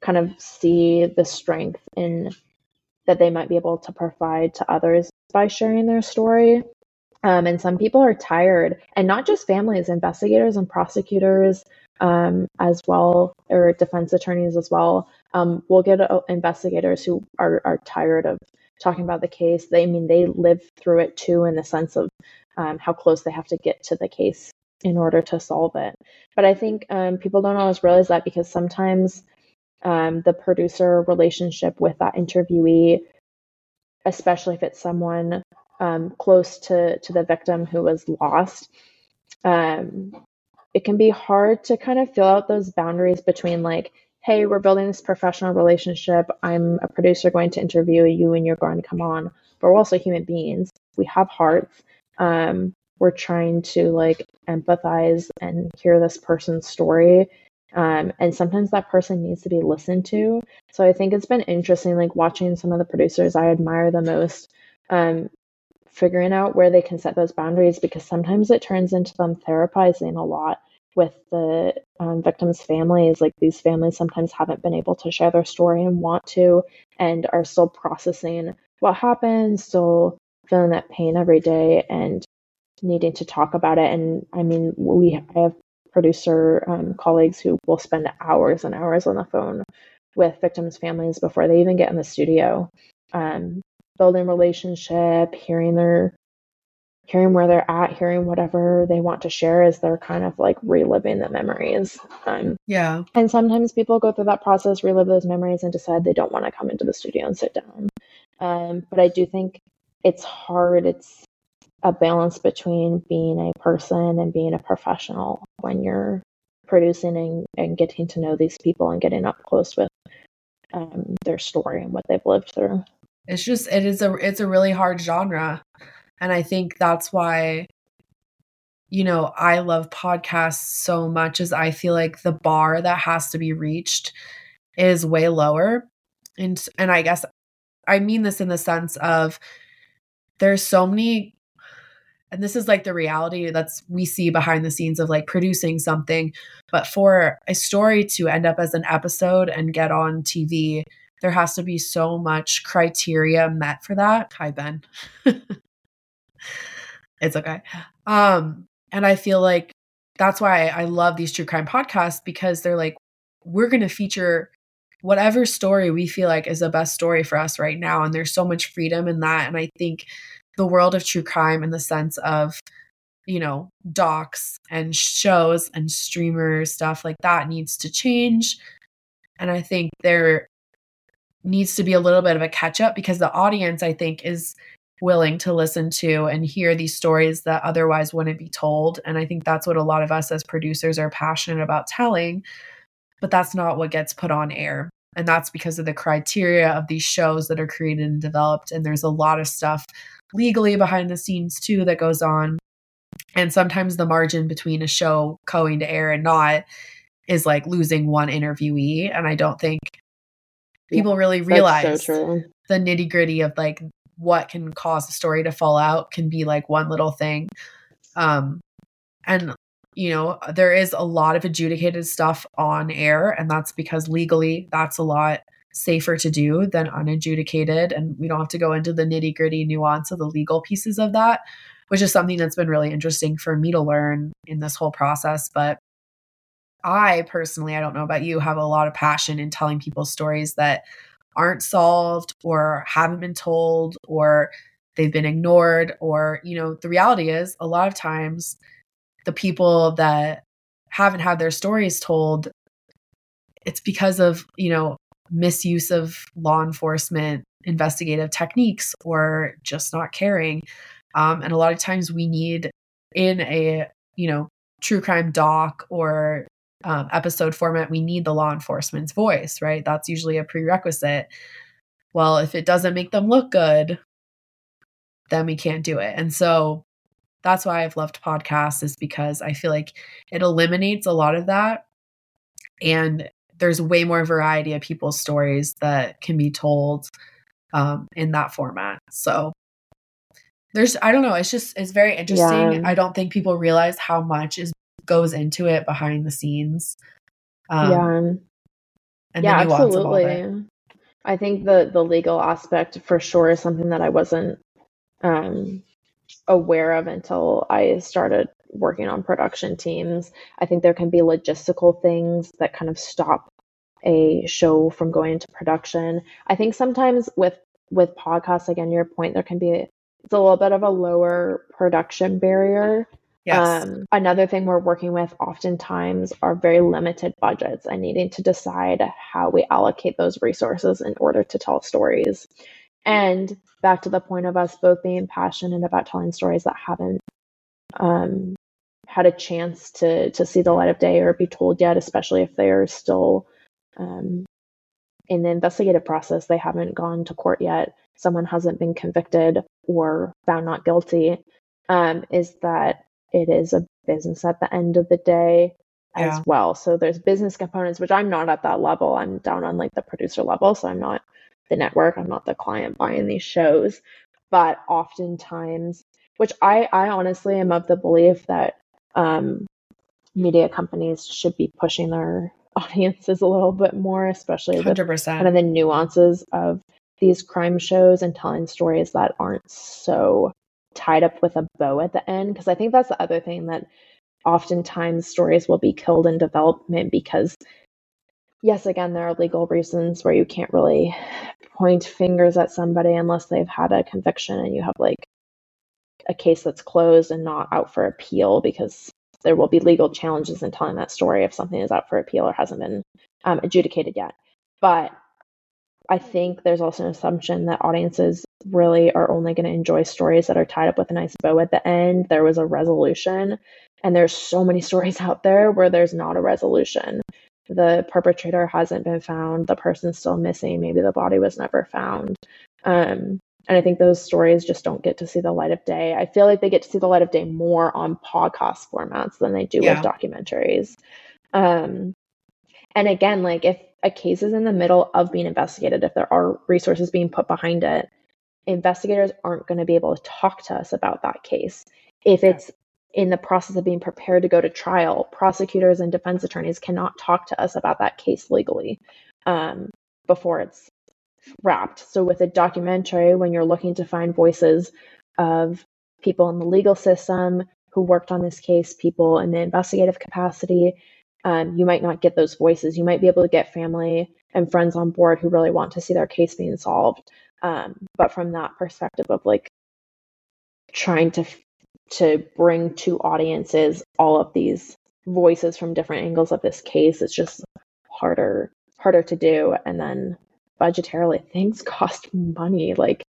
kind of see the strength in that they might be able to provide to others by sharing their story. Um, and some people are tired, and not just families, investigators and prosecutors, um, as well, or defense attorneys as well. Um, we'll get uh, investigators who are, are tired of talking about the case. They I mean they live through it too, in the sense of um, how close they have to get to the case in order to solve it. But I think um, people don't always realize that because sometimes um, the producer relationship with that interviewee, especially if it's someone um, close to to the victim who was lost, um, it can be hard to kind of fill out those boundaries between like hey we're building this professional relationship. I'm a producer going to interview you and you're going to come on but we're also human beings. We have hearts. Um, we're trying to like empathize and hear this person's story. Um, and sometimes that person needs to be listened to. So i think it's been interesting like watching some of the producers i admire the most. Um, figuring out where they can set those boundaries because sometimes it turns into them therapizing a lot with the um, victims' families. Like these families sometimes haven't been able to share their story and want to, and are still processing what happened, still feeling that pain every day, and needing to talk about it. And I mean, we I have producer um, colleagues who will spend hours and hours on the phone with victims' families before they even get in the studio. Um, building relationship, hearing their hearing where they're at, hearing whatever they want to share as they're kind of like reliving the memories. Um, yeah. And sometimes people go through that process, relive those memories, and decide they don't want to come into the studio and sit down. Um, but I do think it's hard. It's a balance between being a person and being a professional when you're producing and, and getting to know these people and getting up close with um, their story and what they've lived through it's just it is a it's a really hard genre. And i think that's why you know i love podcasts so much as i feel like the bar that has to be reached is way lower. And and i guess i mean this in the sense of there's so many and this is like the reality that's we see behind the scenes of like producing something but for a story to end up as an episode and get on tv there has to be so much criteria met for that. Hi, Ben. [LAUGHS] it's okay. Um, and I feel like that's why I love these true crime podcasts because they're like, we're going to feature whatever story we feel like is the best story for us right now. And there's so much freedom in that. And I think the world of true crime in the sense of you know docs and shows and streamers stuff like that needs to change and i think there needs to be a little bit of a catch up because the audience i think is willing to listen to and hear these stories that otherwise wouldn't be told. And i think that's what a lot of us as producers are passionate about telling but that's not what gets put on air. And that's because of the criteria of these shows that are created and developed. And there's a lot of stuff legally behind the scenes too that goes on. And sometimes the margin between a show going to air and not is like losing one interviewee. And i don't think people really realize so the nitty gritty of like what can cause a story to fall out can be like one little thing um and you know there is a lot of adjudicated stuff on air and that's because legally that's a lot safer to do than unadjudicated and we don't have to go into the nitty gritty nuance of the legal pieces of that which is something that's been really interesting for me to learn in this whole process. But I personally, I don't know about you, have a lot of passion in telling people stories that aren't solved or haven't been told or they've been ignored. Or, you know, the reality is a lot of times the people that haven't had their stories told, it's because of, you know, misuse of law enforcement investigative techniques or just not caring. Um, and a lot of times we need in a, you know, true crime doc or um, episode format, we need the law enforcement's voice, right? That's usually a prerequisite. Well, if it doesn't make them look good, then we can't do it. And so that's why I've loved podcasts, is because I feel like it eliminates a lot of that. And there's way more variety of people's stories that can be told um, in that format. So there's I don't know, it's just it's very interesting. Yeah. I don't think people realize how much is goes into it behind the scenes. Um, yeah. And yeah, absolutely. I think the the legal aspect for sure is something that I wasn't um, aware of until I started working on production teams. I think there can be logistical things that kind of stop a show from going into production. I think sometimes with with podcasts, again, your point, there can be it's a little bit of a lower production barrier. Yes. Um, another thing we're working with oftentimes are very limited budgets and needing to decide how we allocate those resources in order to tell stories. And back to the point of us both being passionate about telling stories that haven't um, had a chance to to see the light of day or be told yet, especially if they are still um, in the investigative process, they haven't gone to court yet, someone hasn't been convicted or found not guilty, um, is that it is a business at the end of the day as well. So there's business components, which I'm not at that level. I'm down on like the producer level. So I'm not the network, I'm not the client buying these shows. But oftentimes, which I, I honestly am of the belief that um, media companies should be pushing their [LAUGHS] audiences a little bit more, especially 100%. with kind of the nuances of these crime shows and telling stories that aren't so tied up with a bow at the end. Because I think that's the other thing that oftentimes stories will be killed in development because, yes, again, there are legal reasons where you can't really point fingers at somebody unless they've had a conviction and you have like a case that's closed and not out for appeal because there will be legal challenges in telling that story if something is out for appeal or hasn't been um, adjudicated yet. But I think there's also an assumption that audiences really are only going to enjoy stories that are tied up with a nice bow at the end. There was a resolution, and there's so many [LAUGHS] stories out there where there's not a resolution. The perpetrator hasn't been found, the person's still missing, maybe the body was never found. Um, and I think those stories just don't get to see the light of day. I feel like they get to see the light of day more on podcast formats than they do yeah. with documentaries. Um, and again, like if a case is in the middle of being investigated, if there are resources being put behind it, investigators aren't going to be able to talk to us about that case. If it's in the process of being prepared to go to trial, prosecutors and defense attorneys cannot talk to us about that case legally um, before it's wrapped. So, with a documentary, when you're looking to find voices of people in the legal system who worked on this case, people in the investigative capacity, um, you might not get those voices. You might be able to get family and friends on board who really want to see their case being solved. Um, but from that perspective of like trying to to bring to audiences all of these voices from different angles of this case it's just harder harder to do and then budgetarily [LAUGHS] things cost money like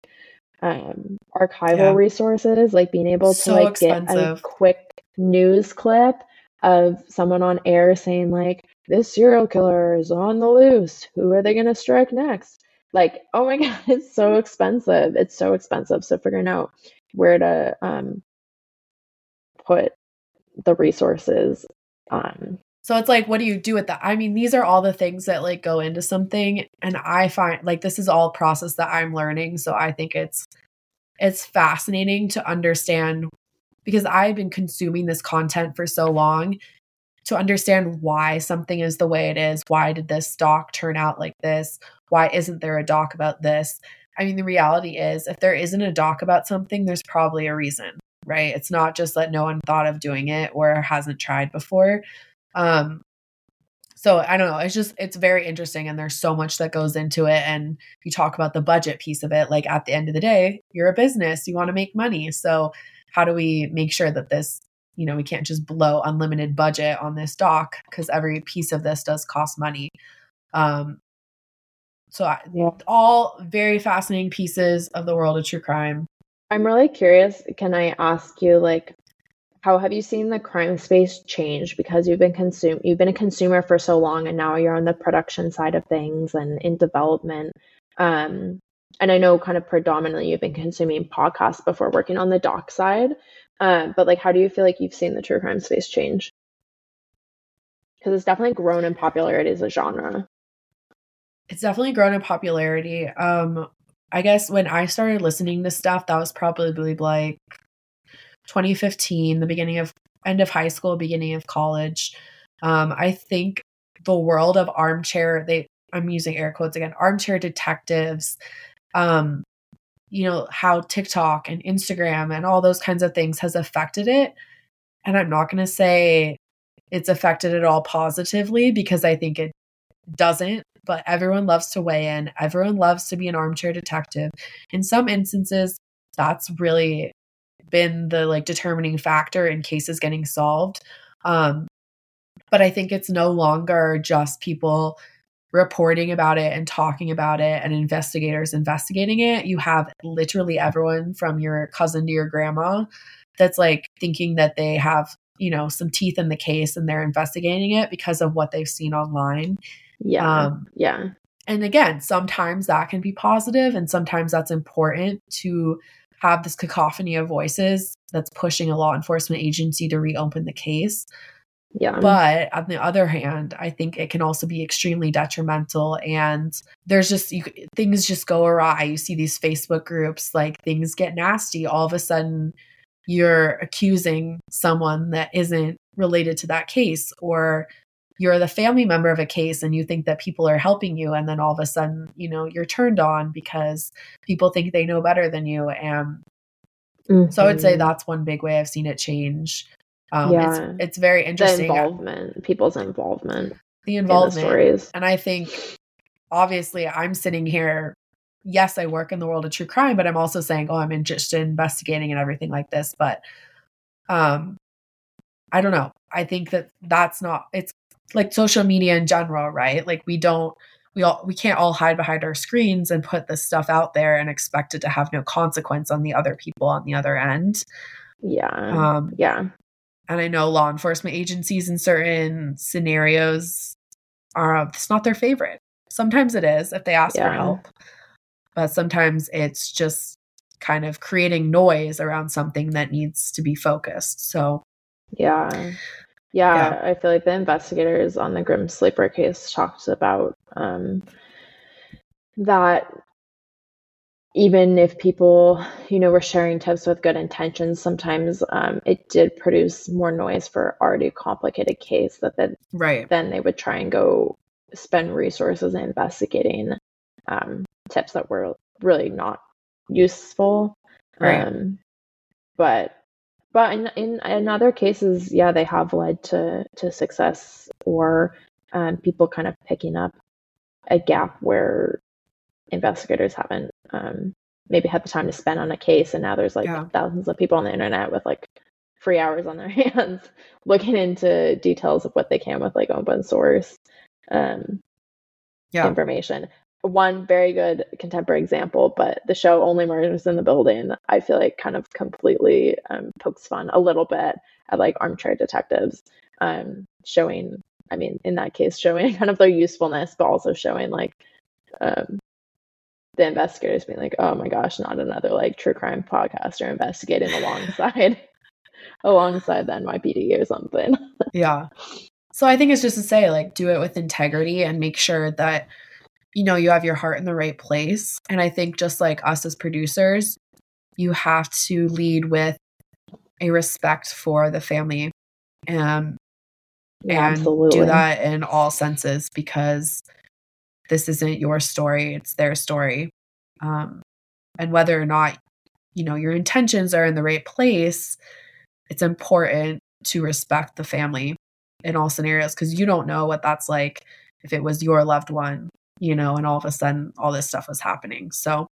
um archival yeah. resources like being able so to like expensive. get a quick news clip of someone on air saying like this serial killer is on the loose who are they going to strike next like [LAUGHS] oh my god it's so expensive. It's so expensive. So figuring out where to um put the resources um so it's like what do you do with that? I mean these are all the things that like go into something and i find like this is all process that i'm learning. So i think it's it's fascinating to understand because I've been consuming this content for so long to understand why something is the way it is. Why did this doc turn out like this? Why isn't there a doc about this? I mean, the reality is, if there isn't a doc about something, there's probably a reason, right? It's not just that no one thought of doing it or hasn't tried before. Um, so I don't know. It's just, it's very interesting. And there's so much that goes into it. And you talk about the budget piece of it. Like at the end of the day, you're a business, you want to make money. So how do we make sure that this you know we can't just blow unlimited budget on this doc because every piece of this does cost money um so I, yeah. all very fascinating pieces of the world of true crime i'm really curious can i ask you like how have you seen the crime space change because you've been consume you've been a consumer for so long and now you're on the production side of things and in development um and I know kind of predominantly you've been consuming podcasts before working on the doc side. Uh, but like, how do you feel like you've seen the true crime space change? Because it's definitely grown in popularity as a genre. It's definitely grown in popularity. Um, I guess when I started listening to stuff, that was probably like 2015, the beginning of end of high school, beginning of college. Um, I think the world of armchair, they I'm using air quotes again, armchair detectives um, you know, how TikTok and Instagram and all those kinds of things has affected it. And I'm not going to say it's affected it all positively because I think it doesn't, but everyone loves to weigh in. Everyone loves to be an armchair detective. In some instances, that's really been the like determining factor in cases getting solved. Um, but I think it's no longer just people reporting about it and talking about it and investigators investigating it, you have literally everyone from your cousin to your grandma that's like thinking that they have, you know, some teeth in the case and they're investigating it because of what they've seen online. Yeah. Um, yeah. And again, sometimes that can be positive and sometimes that's important to have this cacophony of voices that's pushing a law enforcement agency to reopen the case. Yeah. But on the other hand, I think it can also be extremely detrimental. And there's just you, things just go awry. You see these Facebook groups, like things get nasty. All of a sudden, you're accusing someone that isn't related to that case, or you're the family member of a case and you think that people are helping you. And then all of a sudden, you know, you're turned on because people think they know better than you. And mm-hmm. so I would say that's one big way I've seen it change. Um, yeah. it's, it's very interesting. The involvement, people's involvement, the involvement, in the stories, and I think obviously I'm sitting here. Yes, I work in the world of true crime, but I'm also saying, oh, I'm interested in investigating and everything like this. But, um, I don't know. I think that that's not. It's like social media in general, right? Like we don't we all we can't all hide behind our screens and put this stuff out there and expect it to have no consequence on the other people on the other end. Yeah. Um, yeah. And I know law enforcement agencies in certain scenarios are it's not their favorite. Sometimes it is if they ask yeah. for help. But sometimes it's just kind of creating noise around something that needs to be focused. So yeah. Yeah, yeah. I feel like the investigators on the Grim Sleeper case talked about um, that even if people, you know, were sharing tips with good intentions, sometimes um, it did produce more noise for already complicated case that then, right. then they would try and go spend resources investigating um, tips that were really not useful. Right. Um, but but in, in, in other cases, yeah, they have led to to success or um, people kind of picking up a gap where investigators haven't um, maybe had the time to spend on a case and now there's like Yeah. thousands of people on the internet with like free hours on their [LAUGHS] hands looking into details of what they can with like open source um, Yeah. information. One very good contemporary example, but the show Only Murders in the Building, I feel like kind of completely um, pokes fun a little bit at like armchair detectives, um, showing, I mean, in that case, showing [LAUGHS] kind of their usefulness, but also showing like um, the investigators being like, oh my gosh, not another like true crime podcaster investigating alongside. [LAUGHS] alongside the NYPD or something. [LAUGHS] Yeah. So I think it's just to say, like, do it with integrity and make sure that, you know, you have your heart in the right place. And I think just like us as producers, you have to lead with a respect for the family um, Yeah, and absolutely. do that in all senses because this isn't your story, it's their story. Um, and whether or not, you know, your intentions are in the right place, it's important to respect the family in all scenarios because you don't know what that's like if it was your loved one, you know, and all of a sudden all this stuff was happening. So,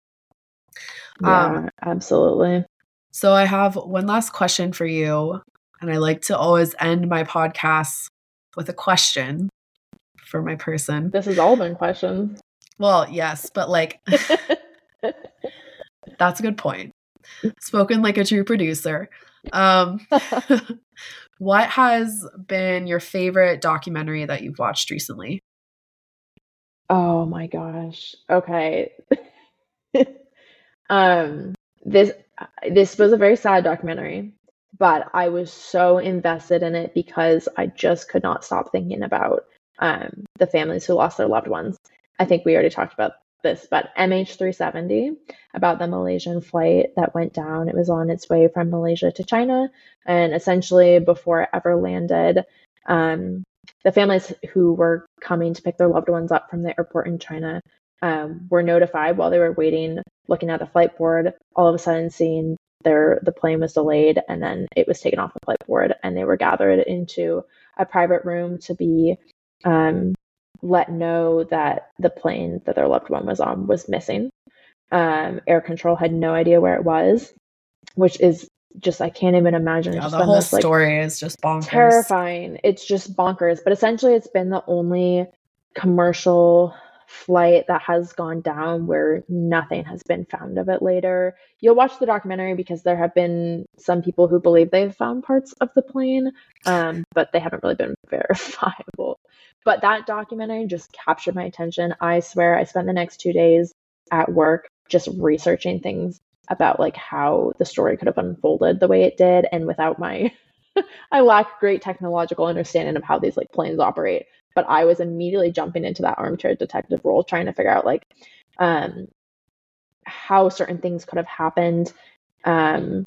Yeah, um, absolutely. so I have one last question for you, and I like to always end my podcasts with a question for my person. This has all been questions. Well, yes, but like [LAUGHS] that's a good point. Spoken like a true producer. Um, [LAUGHS] what has been your favorite documentary that you've watched recently? oh my gosh. Okay. [LAUGHS] um this this was a very sad documentary, but I was so invested in it because I just could not stop thinking about um the families who lost their loved ones. I think we already talked about this, but MH370 about the Malaysian flight that went down. It was on its way from Malaysia to China, and essentially before it ever landed, um, the families who were coming to pick their loved ones up from the airport in China um, were notified while they were waiting, looking at the flight board, all of a sudden seeing their the plane was delayed and then it was taken off the flight board and they were gathered into a private room to be um, let know that the plane that their loved one was on was missing. Um, air control had no idea where it was, which is just I can't even imagine. Yeah, the whole this, like, story is just bonkers. terrifying. It's just bonkers. But essentially, it's been the only commercial flight that has gone down where nothing has been found of it later. You'll watch the documentary because there have been some people who believe they've found parts of the plane, um, but they haven't really been [LAUGHS] verifiable. But that documentary just captured my attention. I swear, I spent the next two days at work just researching things about like how the story could have unfolded the way it did and without my [LAUGHS] I lack great technological understanding of how these like planes operate, but I was immediately jumping into that armchair detective role trying to figure out like um how certain things could have happened um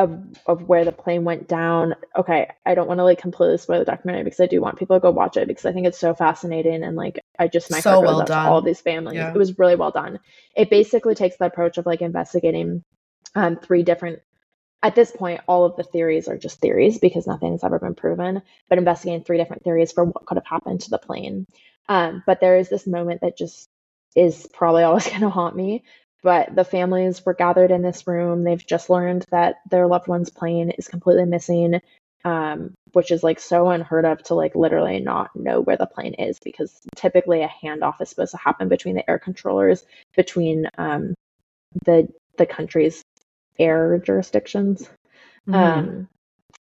of of where the plane went down. Okay, I don't want to like completely spoil the documentary because I do want people to go watch it because I think it's so fascinating and like I just my So heart goes well out done. to all these families. Yeah. It was really well done. It basically takes the approach of like investigating um three different at this point all of the theories are just theories because nothing's ever been proven, but investigating three different theories for what could have happened to the plane. Um, but there is this moment that just is probably always [LAUGHS] going to haunt me but the families were gathered in this room. They've just learned that their loved one's plane is completely missing, um, which is like so unheard of to like literally not know where the plane is because typically a handoff is supposed to happen between the air controllers between um, the the country's air jurisdictions, Mhm. um,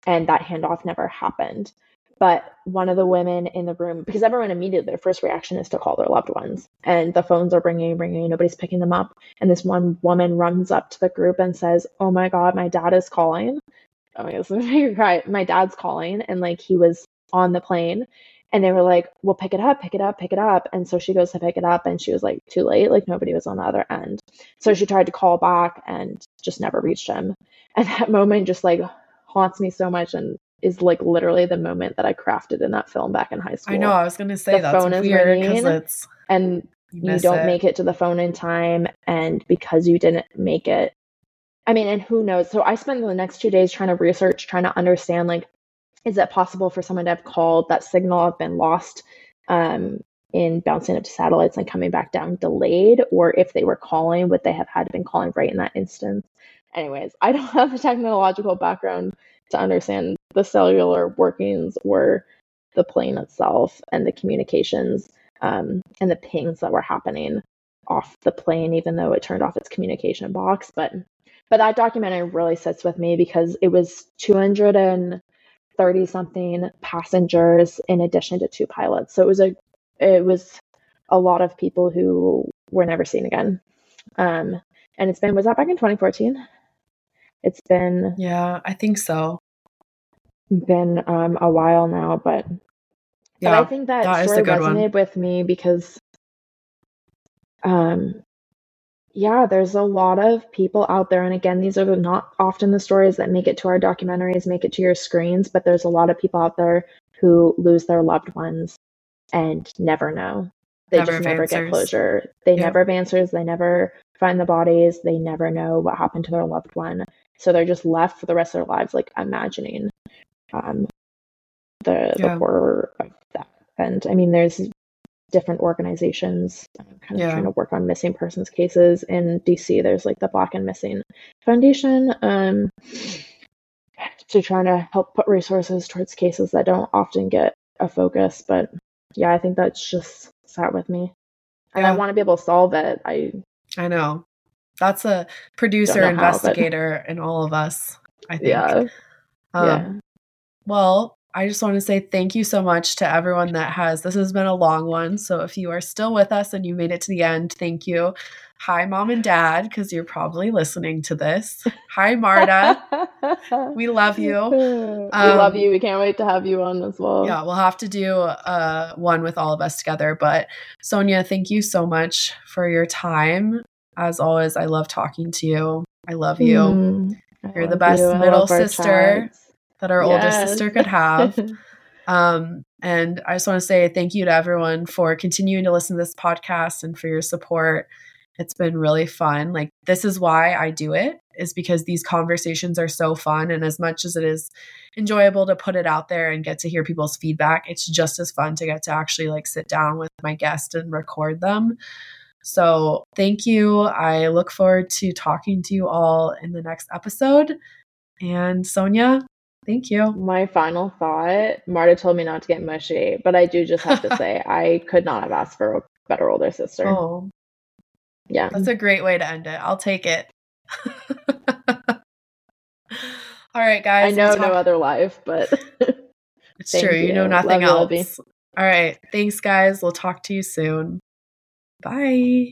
and that handoff never happened. But one of the women in the room, because everyone immediately their first reaction is to call their loved ones, and the phones are ringing, ringing, nobody's picking them up. And this one woman runs up to the group and says, "Oh my God, my dad is calling." Oh my God. [LAUGHS] My dad's calling, and like he was on the plane, and they were like, "Well, pick it up, pick it up, pick it up." And so she goes to pick it up, and she was like, "Too late." Like nobody was on the other end. So she tried to call back and just never reached him. And [LAUGHS] that moment just like haunts me so much and is like literally the moment that I crafted in that film back in high school. I know. I was gonna say The that's phone is weird because it's And you, you don't it. make it to the phone in time and because you didn't make it i mean and who knows so i spent the next two days trying to research trying to understand like is it possible for someone to have called that signal have been lost um in bouncing up to satellites and coming back down delayed, or if they were calling, would they have had been calling right in that instance? Anyways, I don't [LAUGHS] have the technological background to understand the cellular workings were the plane itself and the communications um, and the pings that were happening off the plane, even though it turned off its communication box. But but that documentary really sits with me because it was 230 something passengers in addition to two pilots. So it was a it was a lot of people who were never seen again. Um, and it's been was that back in 2014? It's been yeah, I think so. Been um, a while now, but yeah, but I think that, that story resonated one. with me because um yeah, there's a lot of people out there. And again, these are not often the stories that make it to our documentaries, make it to your screens, but there's a lot of people out there who lose their loved ones and never know. They never just never answers. get closure. They yeah. never have answers. They never find the bodies. They never know what happened to their loved one. So they're just left for the rest of their lives, like imagining um, the, yeah. the horror of that. And I mean, there's different organizations kind of yeah. trying to work on missing persons cases in DC. There's like the Black and Missing Foundation um, to trying to help put resources towards cases that don't often get a focus. But yeah, I think that's just sat with me, and yeah. I want to be able to solve it. I I know that's a producer investigator how, but... in all of us. I think. Yeah. Um, yeah. Well, I just want to say thank you so much to everyone that has. This has been a long one. So if you are still with us and you made it to the end, thank you. Hi, mom and dad, because you're probably listening to this. Hi, Marta. [LAUGHS] we love you. Um, we love you. We can't wait to have you on as well. Yeah, we'll have to do uh, one with all of us together. But Sonja, thank you so much for your time. As always, I love talking to you. I love you. Mm, you're the best middle sister that our yes. older sister could have. [LAUGHS] um, and I just want to say thank you to everyone for continuing to listen to this podcast and for your support. It's been really fun. Like, this is why I do it, is because these conversations are so fun. And as much as it is enjoyable to put it out there and get to hear people's feedback, it's just as fun to get to actually like sit down with my guest and record them. So, thank you. I look forward to talking to you all in the next episode. And Sonja, Thank you. My final thought Marta told me not to get mushy, but I do just have to [LAUGHS] say, I could not have asked for a better older sister. Oh. Yeah. That's a great way to end it. I'll take it. [LAUGHS] All right, guys. I know talk- no other life, but [LAUGHS] it's true. You. you. know nothing Love else. You, All right. Thanks, guys. We'll talk to you soon. Bye.